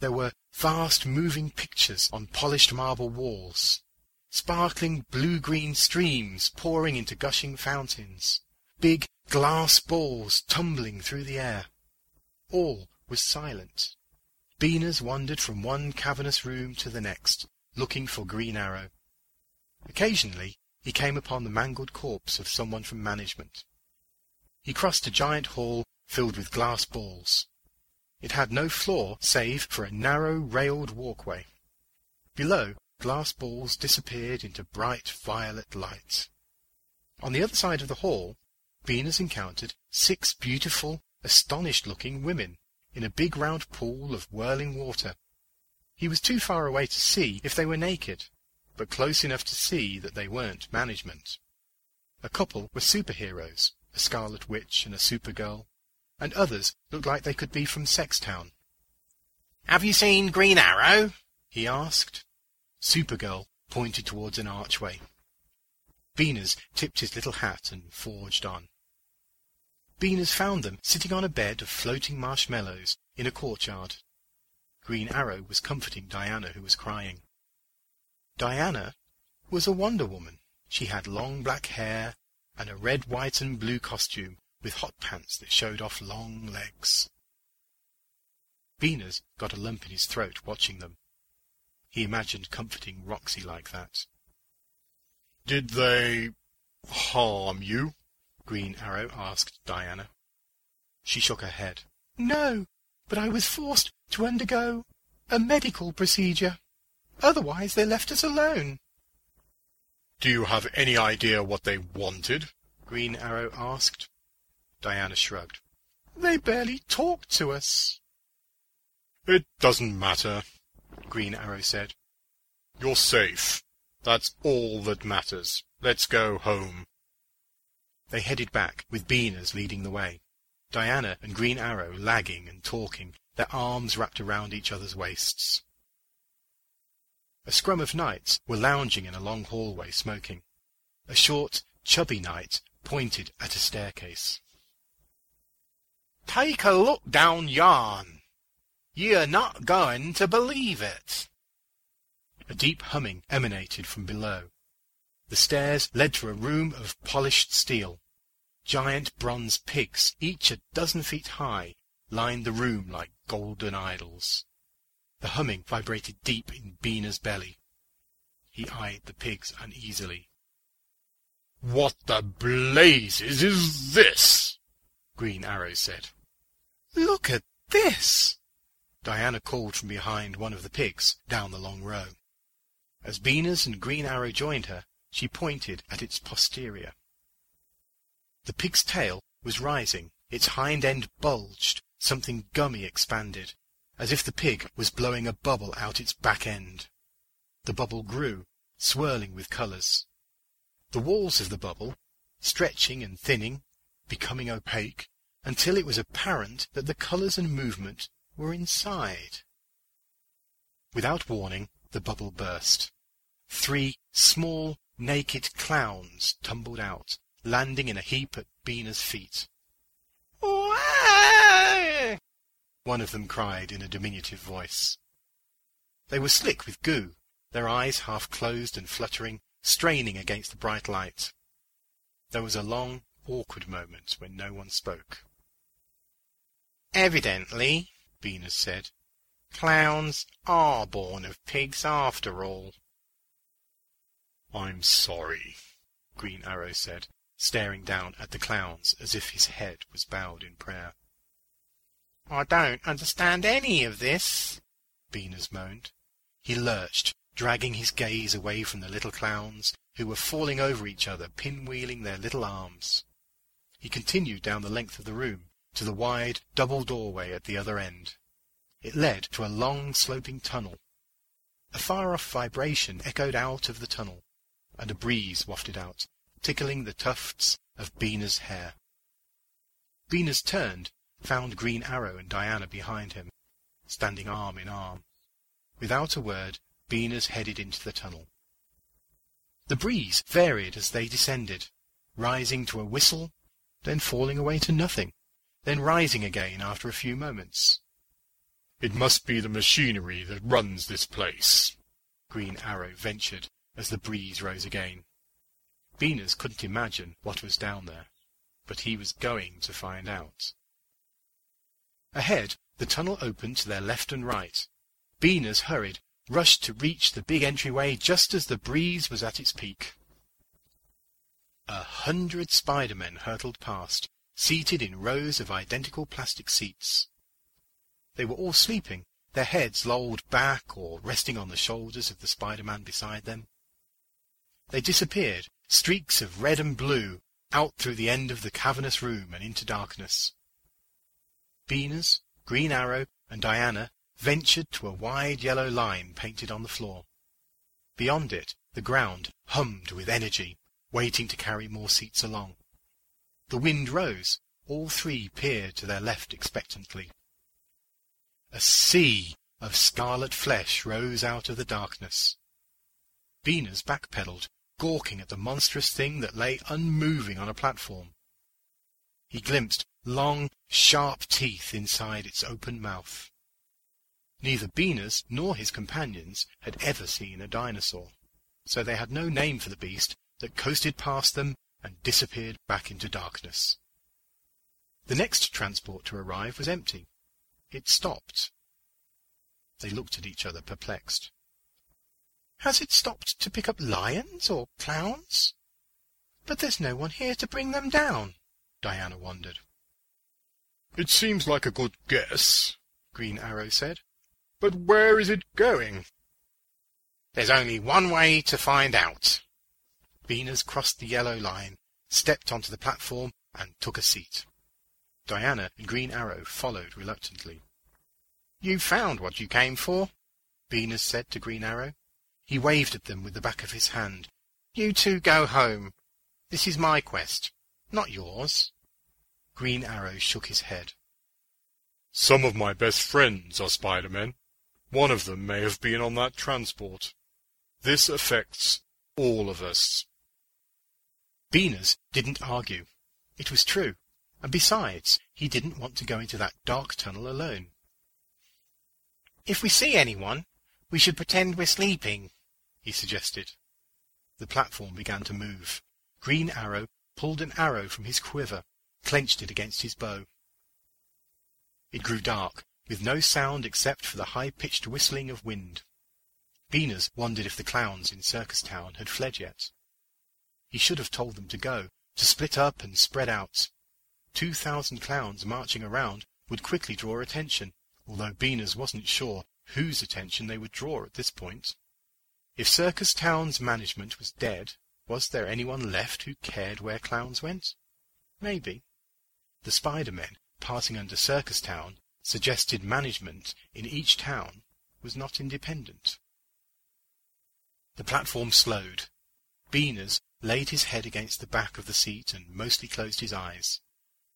[SPEAKER 4] There were vast moving pictures on polished marble walls, sparkling blue-green streams pouring into gushing fountains, big glass balls tumbling through the air. All was silent. Beaners wandered from one cavernous room to the next, looking for Green Arrow. Occasionally he came upon the mangled corpse of someone from management. He crossed a giant hall filled with glass balls. It had no floor save for a narrow railed walkway. Below, glass balls disappeared into bright violet light. On the other side of the hall, Beaners encountered six beautiful, astonished-looking women in a big round pool of whirling water. He was too far away to see if they were naked, but close enough to see that they weren't management. A couple were superheroes, a Scarlet Witch and a Supergirl, and others looked like they could be from Sextown.
[SPEAKER 10] Have you seen Green Arrow?
[SPEAKER 4] he asked. Supergirl pointed towards an archway. Beaners tipped his little hat and forged on. Beaners found them sitting on a bed of floating marshmallows in a courtyard. Green Arrow was comforting Diana, who was crying. Diana was a Wonder Woman. She had long black hair and a red, white, and blue costume with hot pants that showed off long legs. Beaners got a lump in his throat watching them. He imagined comforting Roxy like that.
[SPEAKER 5] Did they harm you?
[SPEAKER 4] Green Arrow asked Diana. She shook her head. No, but I was forced to undergo a medical procedure. Otherwise they left us alone.
[SPEAKER 5] Do you have any idea what they wanted?
[SPEAKER 4] Green Arrow asked. Diana shrugged. They barely talked to us.
[SPEAKER 5] It doesn't matter,
[SPEAKER 4] Green Arrow said.
[SPEAKER 5] You're safe. That's all that matters. Let's go home.
[SPEAKER 4] They headed back, with Beaners leading the way. Diana and Green Arrow lagging and talking, their arms wrapped around each other's waists. A scrum of knights were lounging in a long hallway smoking. A short, chubby knight pointed at a staircase.
[SPEAKER 10] Take a look down yon. You're not going to believe it.
[SPEAKER 4] A deep humming emanated from below. The stairs led to a room of polished steel. Giant bronze pigs, each a dozen feet high, lined the room like golden idols. The humming vibrated deep in Beaners' belly. He eyed the pigs uneasily.
[SPEAKER 5] What the blazes is this?
[SPEAKER 4] Green Arrow said. Look at this! Diana called from behind one of the pigs down the long row. As Beaners and Green Arrow joined her, she pointed at its posterior. The pig's tail was rising, its hind end bulged, something gummy expanded, as if the pig was blowing a bubble out its back end. The bubble grew, swirling with colours. The walls of the bubble, stretching and thinning, becoming opaque, until it was apparent that the colours and movement were inside. Without warning, the bubble burst. Three small, naked clowns tumbled out, landing in a heap at Beaners' feet. One of them cried in a diminutive voice. They were slick with goo, their eyes half closed and fluttering, straining against the bright light. There was a long, awkward moment when no one spoke. Evidently, Beaners said, clowns are born of pigs after all.
[SPEAKER 5] I'm sorry, Green Arrow said, staring down at the clowns as if his head was bowed in prayer.
[SPEAKER 4] I don't understand any of this, Beaners moaned.
[SPEAKER 5] He lurched, dragging his gaze away from the little clowns, who were falling over each other, pinwheeling their little arms. He continued down the length of the room, to the wide, double doorway at the other end. It led to a long, sloping tunnel. A far-off vibration echoed out of the tunnel, and a breeze wafted out, tickling the tufts of Beaners' hair. Beaners turned found Green Arrow and Diana behind him, standing arm in arm. Without a word, Beaners headed into the tunnel. The breeze varied as they descended, rising to a whistle, then falling away to nothing, then rising again after a few moments. It must be the machinery that runs this place, Green Arrow ventured as the breeze rose again.
[SPEAKER 4] Beaners couldn't imagine what was down there, but he was going to find out. Ahead, the tunnel opened to their left and right. Beaners hurried, rushed to reach the big entryway just as the breeze was at its peak. A hundred Spider-Men hurtled past, seated in rows of identical plastic seats. They were all sleeping, their heads lolled back or resting on the shoulders of the Spider-Man beside them. They disappeared, streaks of red and blue, out through the end of the cavernous room and into darkness. Beaners, Green Arrow, and Diana ventured to a wide yellow line painted on the floor. Beyond it, the ground hummed with energy, waiting to carry more seats along. The wind rose. All three peered to their left expectantly. A sea of scarlet flesh rose out of the darkness. Beaners backpedaled, gawking at the monstrous thing that lay unmoving on a platform. He glimpsed long, sharp teeth inside its open mouth. Neither Beaners nor his companions had ever seen a dinosaur, so they had no name for the beast that coasted past them and disappeared back into darkness. The next transport to arrive was empty. It stopped. They looked at each other perplexed. Has it stopped to pick up lions or clowns? But there's no one here to bring them down, Diana wondered.
[SPEAKER 5] It seems like a good guess, Green Arrow said. But where is it going?
[SPEAKER 4] There's only one way to find out. Beaners crossed the yellow line, stepped onto the platform, and took a seat. Diana and Green Arrow followed reluctantly. You found what you came for, Beaners said to Green Arrow. He waved at them with the back of his hand. You two go home. This is my quest, not yours. Green Arrow shook his head.
[SPEAKER 5] Some of my best friends are Spider-Men. One of them may have been on that transport. This affects all of us.
[SPEAKER 4] Beaners didn't argue. It was true. And besides, he didn't want to go into that dark tunnel alone. If we see anyone, we should pretend we're sleeping, he suggested. The platform began to move. Green Arrow pulled an arrow from his quiver clenched it against his bow. It grew dark, with no sound except for the high-pitched whistling of wind. Beaners wondered if the clowns in Circus Town had fled yet. He should have told them to go, to split up and spread out. Two thousand clowns marching around would quickly draw attention, although Beaners wasn't sure whose attention they would draw at this point. If Circus Town's management was dead, was there anyone left who cared where clowns went? Maybe. The Spider-Men, passing under Circus Town, suggested management in each town was not independent. The platform slowed. Beaners laid his head against the back of the seat and mostly closed his eyes.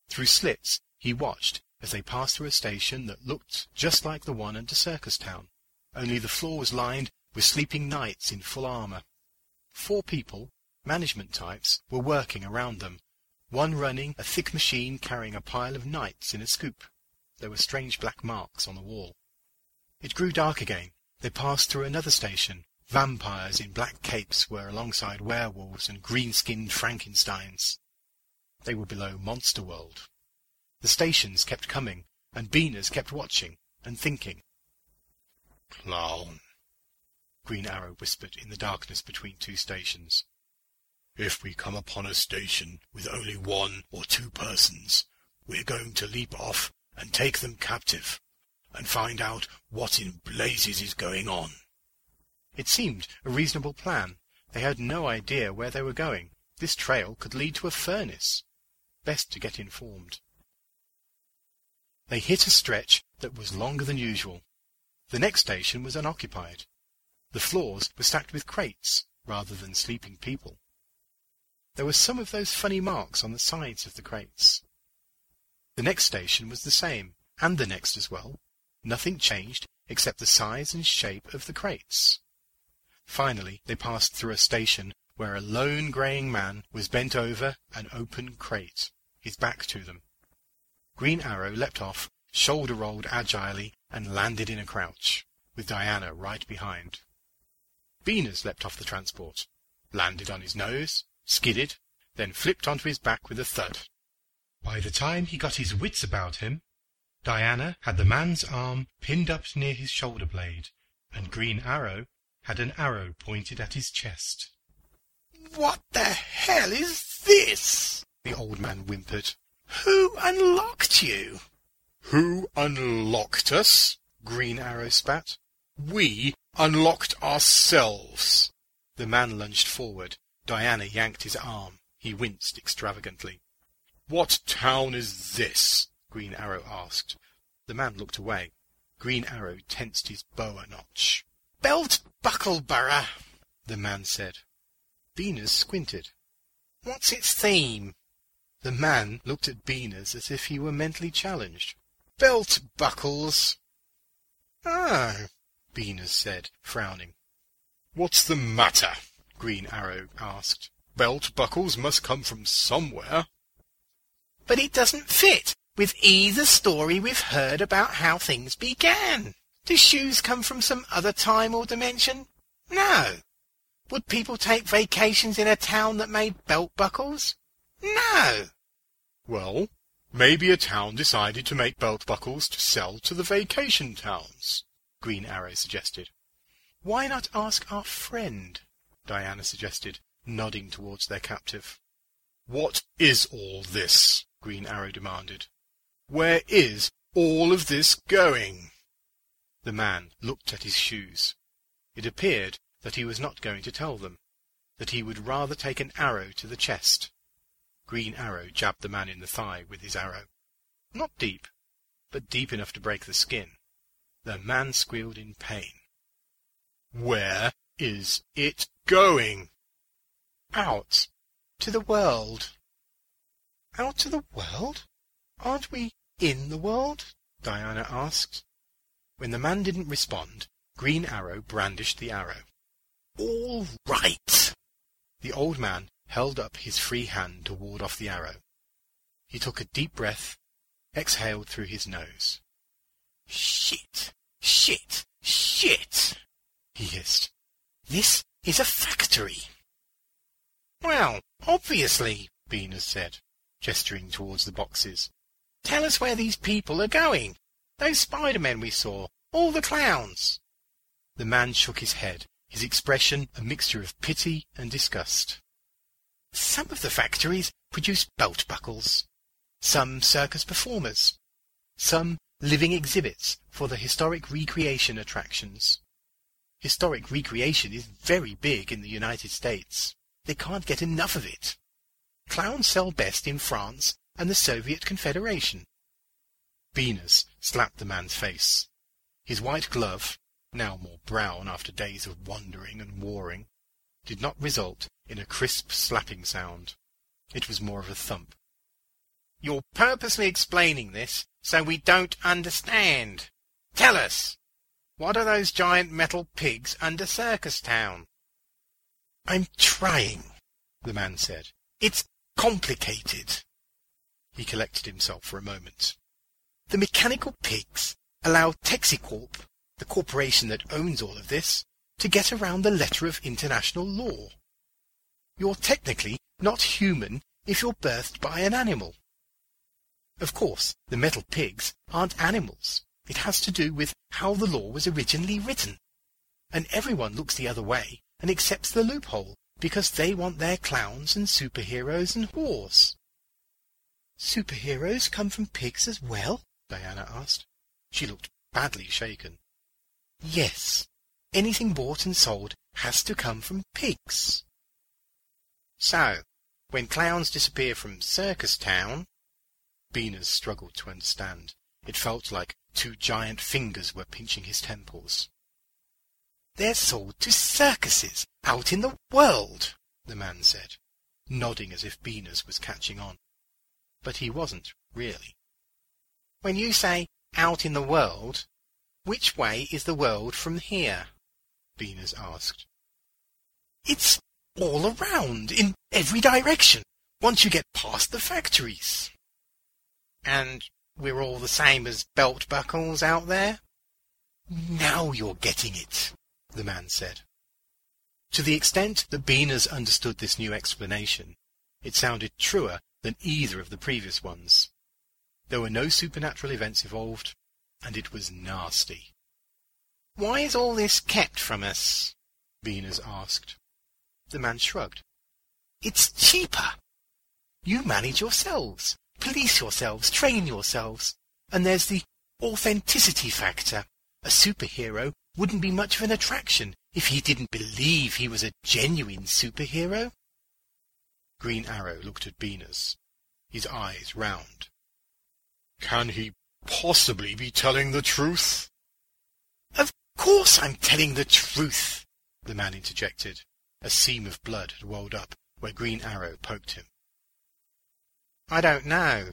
[SPEAKER 4] Through slits he watched as they passed through a station that looked just like the one under Circus Town, only the floor was lined with sleeping knights in full armour. Four people, management types, were working around them, one running a thick machine carrying a pile of knights in a scoop. There were strange black marks on the wall. It grew dark again. They passed through another station. Vampires in black capes were alongside werewolves and green-skinned Frankensteins. They were below Monster World. The stations kept coming, and Beaners kept watching and thinking.
[SPEAKER 5] Clown,
[SPEAKER 4] Green Arrow whispered in the darkness between two stations.
[SPEAKER 5] If we come upon a station with only one or two persons, we're going to leap off and take them captive, and find out what in blazes is going on.
[SPEAKER 4] It seemed a reasonable plan. They had no idea where they were going. This trail could lead to a furnace. Best to get informed. They hit a stretch that was longer than usual. The next station was unoccupied. The floors were stacked with crates rather than sleeping people. There were some of those funny marks on the sides of the crates. The next station was the same, and the next as well. Nothing changed except the size and shape of the crates. Finally, they passed through a station where a lone greying man was bent over an open crate, his back to them. Green Arrow leapt off, shoulder rolled agilely, and landed in a crouch, with Diana right behind. Beaners leapt off the transport, landed on his nose, skidded, then flipped onto his back with a thud. By the time he got his wits about him, Diana had the man's arm pinned up near his shoulder blade, and Green Arrow had an arrow pointed at his chest.
[SPEAKER 8] What the hell is this? the old man whimpered. Who unlocked you?
[SPEAKER 5] Who unlocked us?
[SPEAKER 4] Green Arrow spat.
[SPEAKER 5] We unlocked ourselves.
[SPEAKER 4] The man lunged forward. Diana yanked his arm. He winced extravagantly.
[SPEAKER 5] What town is this?
[SPEAKER 4] Green Arrow asked. The man looked away. Green Arrow tensed his bow a notch.
[SPEAKER 8] Belt Buckleborough,
[SPEAKER 4] the man said. Beaners squinted.
[SPEAKER 8] What's its theme?
[SPEAKER 4] The man looked at Beaners as if he were mentally challenged.
[SPEAKER 8] Belt buckles.
[SPEAKER 4] Oh, Beaners said, frowning.
[SPEAKER 5] What's the matter?
[SPEAKER 4] Green Arrow asked.
[SPEAKER 5] Belt buckles must come from somewhere.
[SPEAKER 8] But it doesn't fit with either story we've heard about how things began. Do shoes come from some other time or dimension? No. Would people take vacations in a town that made belt buckles? No.
[SPEAKER 5] Well, maybe a town decided to make belt buckles to sell to the vacation towns, Green Arrow suggested.
[SPEAKER 4] Why not ask our friend? Diana suggested, nodding towards their captive.
[SPEAKER 5] What is all this? Green Arrow demanded. Where is all of this going?
[SPEAKER 4] The man looked at his shoes. It appeared that he was not going to tell them, that he would rather take an arrow to the chest. Green Arrow jabbed the man in the thigh with his arrow. Not deep, but deep enough to break the skin. The man squealed in pain.
[SPEAKER 5] Where is it going?
[SPEAKER 8] Out. To the world. Out to the world? Aren't we in the world?
[SPEAKER 4] Diana asked. When the man didn't respond, Green Arrow brandished the arrow.
[SPEAKER 8] All right.
[SPEAKER 4] The old man held up his free hand to ward off the arrow. He took a deep breath, exhaled through his nose.
[SPEAKER 8] Shit, shit, shit, he hissed. This is a factory. Well, obviously, Beaners said, gesturing towards the boxes. Tell us where these people are going. Those Spider-Men we saw, all the clowns.
[SPEAKER 4] The man shook his head, his expression a mixture of pity and disgust.
[SPEAKER 8] Some of the factories produce belt buckles, some circus performers, some living exhibits for the historic recreation attractions. Historic recreation is very big in the United States. They can't get enough of it. Clowns sell best in France and the Soviet Confederation.
[SPEAKER 4] Beaners slapped the man's face. His white glove, now more brown after days of wandering and warring, did not result in a crisp slapping sound. It was more of a thump. You're purposely explaining this so we don't understand. Tell us, what are those giant metal pigs under Circus Town? I'm trying, the man said. It's complicated. He collected himself for a moment. The mechanical pigs allow Texicorp, the corporation that owns all of this, to get around the letter of international law. You're technically not human if you're birthed by an animal. Of course, the metal pigs aren't animals. It has to do with how the law was originally written. And everyone looks the other way and accepts the loophole because they want their clowns and superheroes and whores. Superheroes come from pigs as well? Diana asked. She looked badly shaken. Yes. Anything bought and sold has to come from pigs. So, when clowns disappear from Circus Town... Beaners struggled to understand. It felt like two giant fingers were pinching his temples. They're sold to circuses out in the world, the man said, nodding as if Beaners was catching on. But he wasn't, really. When you say out in the world, which way is the world from here? Beaners asked. It's all around, in every direction, once you get past the factories. And we're all the same as belt buckles out there? Now you're getting it, the man said. To the extent that Beaners understood this new explanation, it sounded truer than either of the previous ones. There were no supernatural events involved, and it was nasty. Why is all this kept from us? Beaners asked. The man shrugged. It's cheaper. You manage yourselves, police yourselves, train yourselves. And there's the authenticity factor. A superhero wouldn't be much of an attraction if he didn't believe he was a genuine superhero. Green Arrow looked at Beaners, his eyes round.
[SPEAKER 5] Can he possibly be telling the truth?
[SPEAKER 4] Of course I'm telling the truth, the man interjected. A seam of blood had welled up where Green Arrow poked him. I don't know,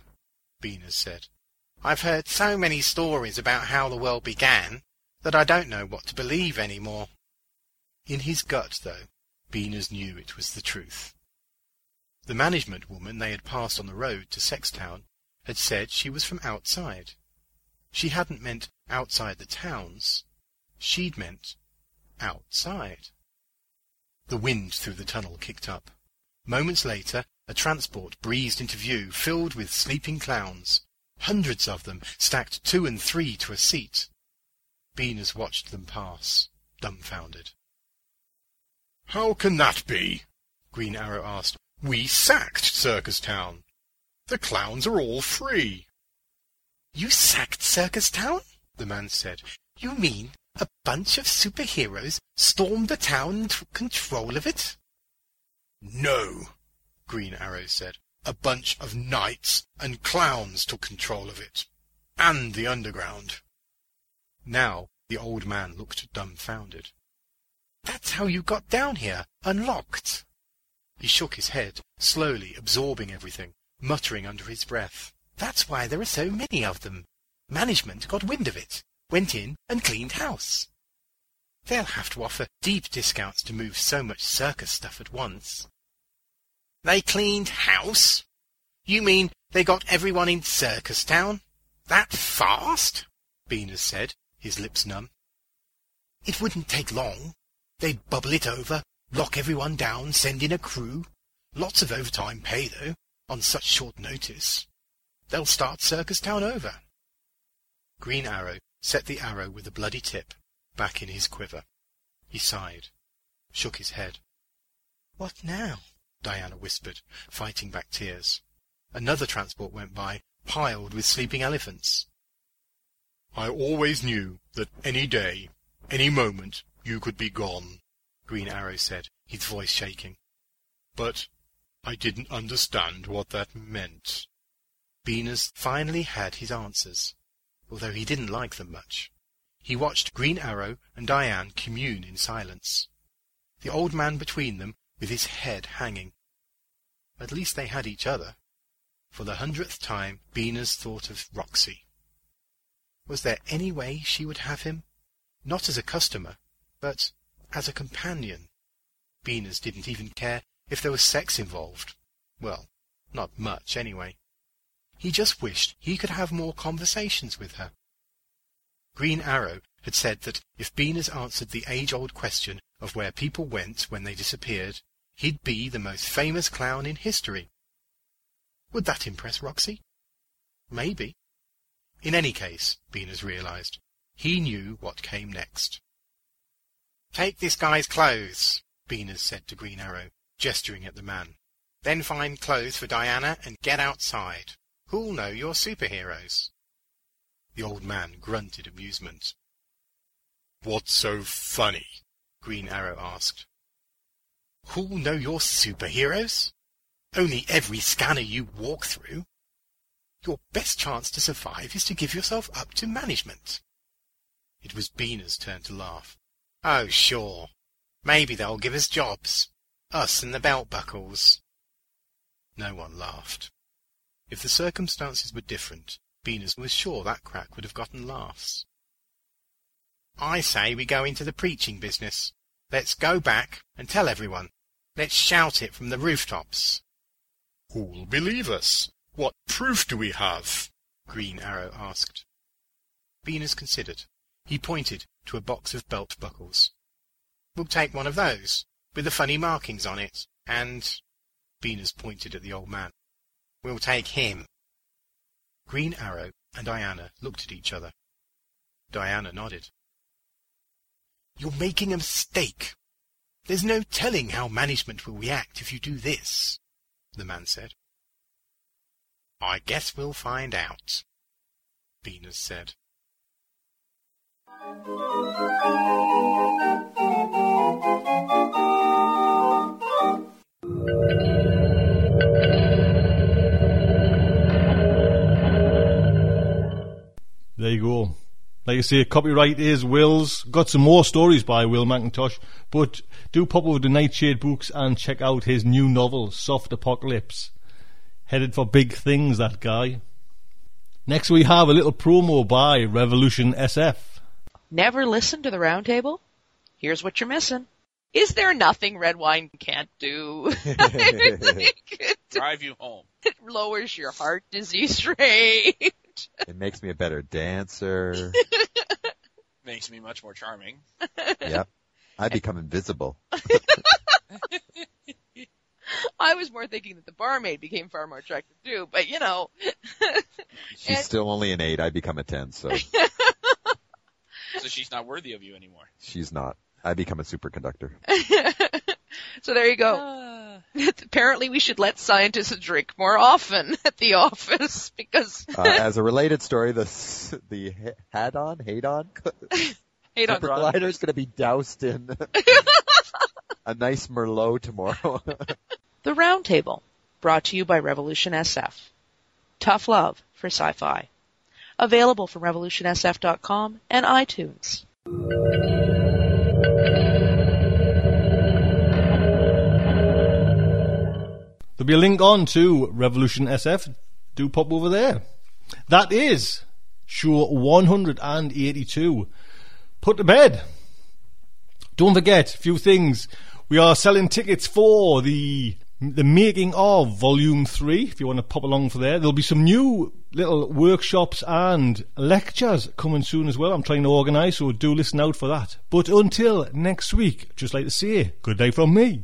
[SPEAKER 4] Beaners said. I've heard so many stories about how the world began that I don't know what to believe any more. In his gut, though, Beaners knew it was the truth. The management woman they had passed on the road to Sextown had said she was from outside. She hadn't meant outside the towns. She'd meant outside. The wind through the tunnel kicked up. Moments later, a transport breezed into view, filled with sleeping clowns, hundreds of them stacked two and three to a seat. Beaners watched them pass, dumbfounded.
[SPEAKER 5] How can that be? Green Arrow asked. We sacked Circus Town. The clowns are all free.
[SPEAKER 4] You sacked Circus Town? the man said. You mean a bunch of superheroes stormed the town and took control of it?
[SPEAKER 5] No, Green Arrow said. A bunch of knights and clowns took control of it. And the underground.
[SPEAKER 4] Now the old man looked dumbfounded. That's how you got down here, unlocked. He shook his head, slowly absorbing everything, muttering under his breath. That's why there are so many of them. Management got wind of it went in and cleaned house. They'll have to offer deep discounts to move so much circus stuff at once. They cleaned house? You mean they got everyone in Circus Town? That fast? Beaners said, his lips numb. It wouldn't take long. They'd bubble it over, lock everyone down, send in a crew. Lots of overtime pay, though, on such short notice. They'll start Circus Town over. Green Arrow set the arrow with the bloody tip back in his quiver. He sighed, shook his head. What now? Diana whispered, fighting back tears. Another transport went by, piled with sleeping elephants.
[SPEAKER 5] I always knew that any day, any moment, you could be gone, Green Arrow said, his voice shaking. But I didn't understand what that meant.
[SPEAKER 4] Beaners finally had his answers although he didn't like them much. He watched Green Arrow and Diane commune in silence, the old man between them with his head hanging. At least they had each other. For the hundredth time, Beaners thought of Roxy. Was there any way she would have him? Not as a customer, but as a companion. Beaners didn't even care if there was sex involved. Well, not much, anyway. He just wished he could have more conversations with her. Green Arrow had said that if Beaners answered the age-old question of where people went when they disappeared, he'd be the most famous clown in history. Would that impress Roxy? Maybe. In any case, Beaners realized, he knew what came next. Take this guy's clothes, Beaners said to Green Arrow, gesturing at the man. Then find clothes for Diana and get outside. Who'll know you're superheroes? The old man grunted amusement.
[SPEAKER 5] What's so funny?
[SPEAKER 4] Green Arrow asked. Who'll know you're superheroes? Only every scanner you walk through. Your best chance to survive is to give yourself up to management. It was Beaners' turn to laugh. Oh, sure. Maybe they'll give us jobs. Us and the belt buckles. No one laughed. If the circumstances were different, Beaners was sure that crack would have gotten laughs. I say we go into the preaching business. Let's go back and tell everyone. Let's shout it from the rooftops.
[SPEAKER 5] Who'll believe us? What proof do we have?
[SPEAKER 4] Green Arrow asked. Beaners considered. He pointed to a box of belt buckles. We'll take one of those, with the funny markings on it, and... Beaners pointed at the old man. We'll take him. Green Arrow and Diana looked at each other. Diana nodded. You're making a mistake. There's no telling how management will react if you do this, the man said. I guess we'll find out, Beaners said.
[SPEAKER 1] There you go. Like I say, copyright is Will's. Got some more stories by Will McIntosh, but do pop over to Nightshade Books and check out his new novel, Soft Apocalypse. Headed for big things, that guy. Next, we have a little promo by Revolution SF.
[SPEAKER 11] Never listened to the roundtable? Here's what you're missing. Is there nothing red wine can't do? (laughs)
[SPEAKER 12] Drive you home.
[SPEAKER 11] It lowers your heart disease rate.
[SPEAKER 13] It makes me a better dancer. (laughs)
[SPEAKER 12] Makes me much more charming. (laughs)
[SPEAKER 13] yep. I become invisible. (laughs)
[SPEAKER 11] I was more thinking that the barmaid became far more attractive too, but you know.
[SPEAKER 13] She's
[SPEAKER 11] And-
[SPEAKER 13] still only an eight. I become a ten, so
[SPEAKER 12] so she's not worthy of you anymore.
[SPEAKER 13] she's not. I become a superconductor.
[SPEAKER 11] so there you go. Ah. (laughs) Apparently we should let scientists drink more often (laughs) at the office (laughs) because
[SPEAKER 13] Uh, as a related story, the s- the H- Hadon Hadon
[SPEAKER 11] Hadron
[SPEAKER 13] Collider is going to be doused in a nice Merlot tomorrow.
[SPEAKER 11] The Roundtable, brought to you by Revolution SF. Tough love for sci-fi. Available from revolutionsf.com and iTunes.
[SPEAKER 1] Be a link on to Revolution SF. Do pop over there. That is show 182. Put to bed. Don't forget a few things. We are selling tickets for the the making of Volume Three. If you want to pop along for there, there'll be some new little workshops and lectures coming soon as well. I'm trying to organise, so do listen out for that. But until next week, just like to say, good day from me.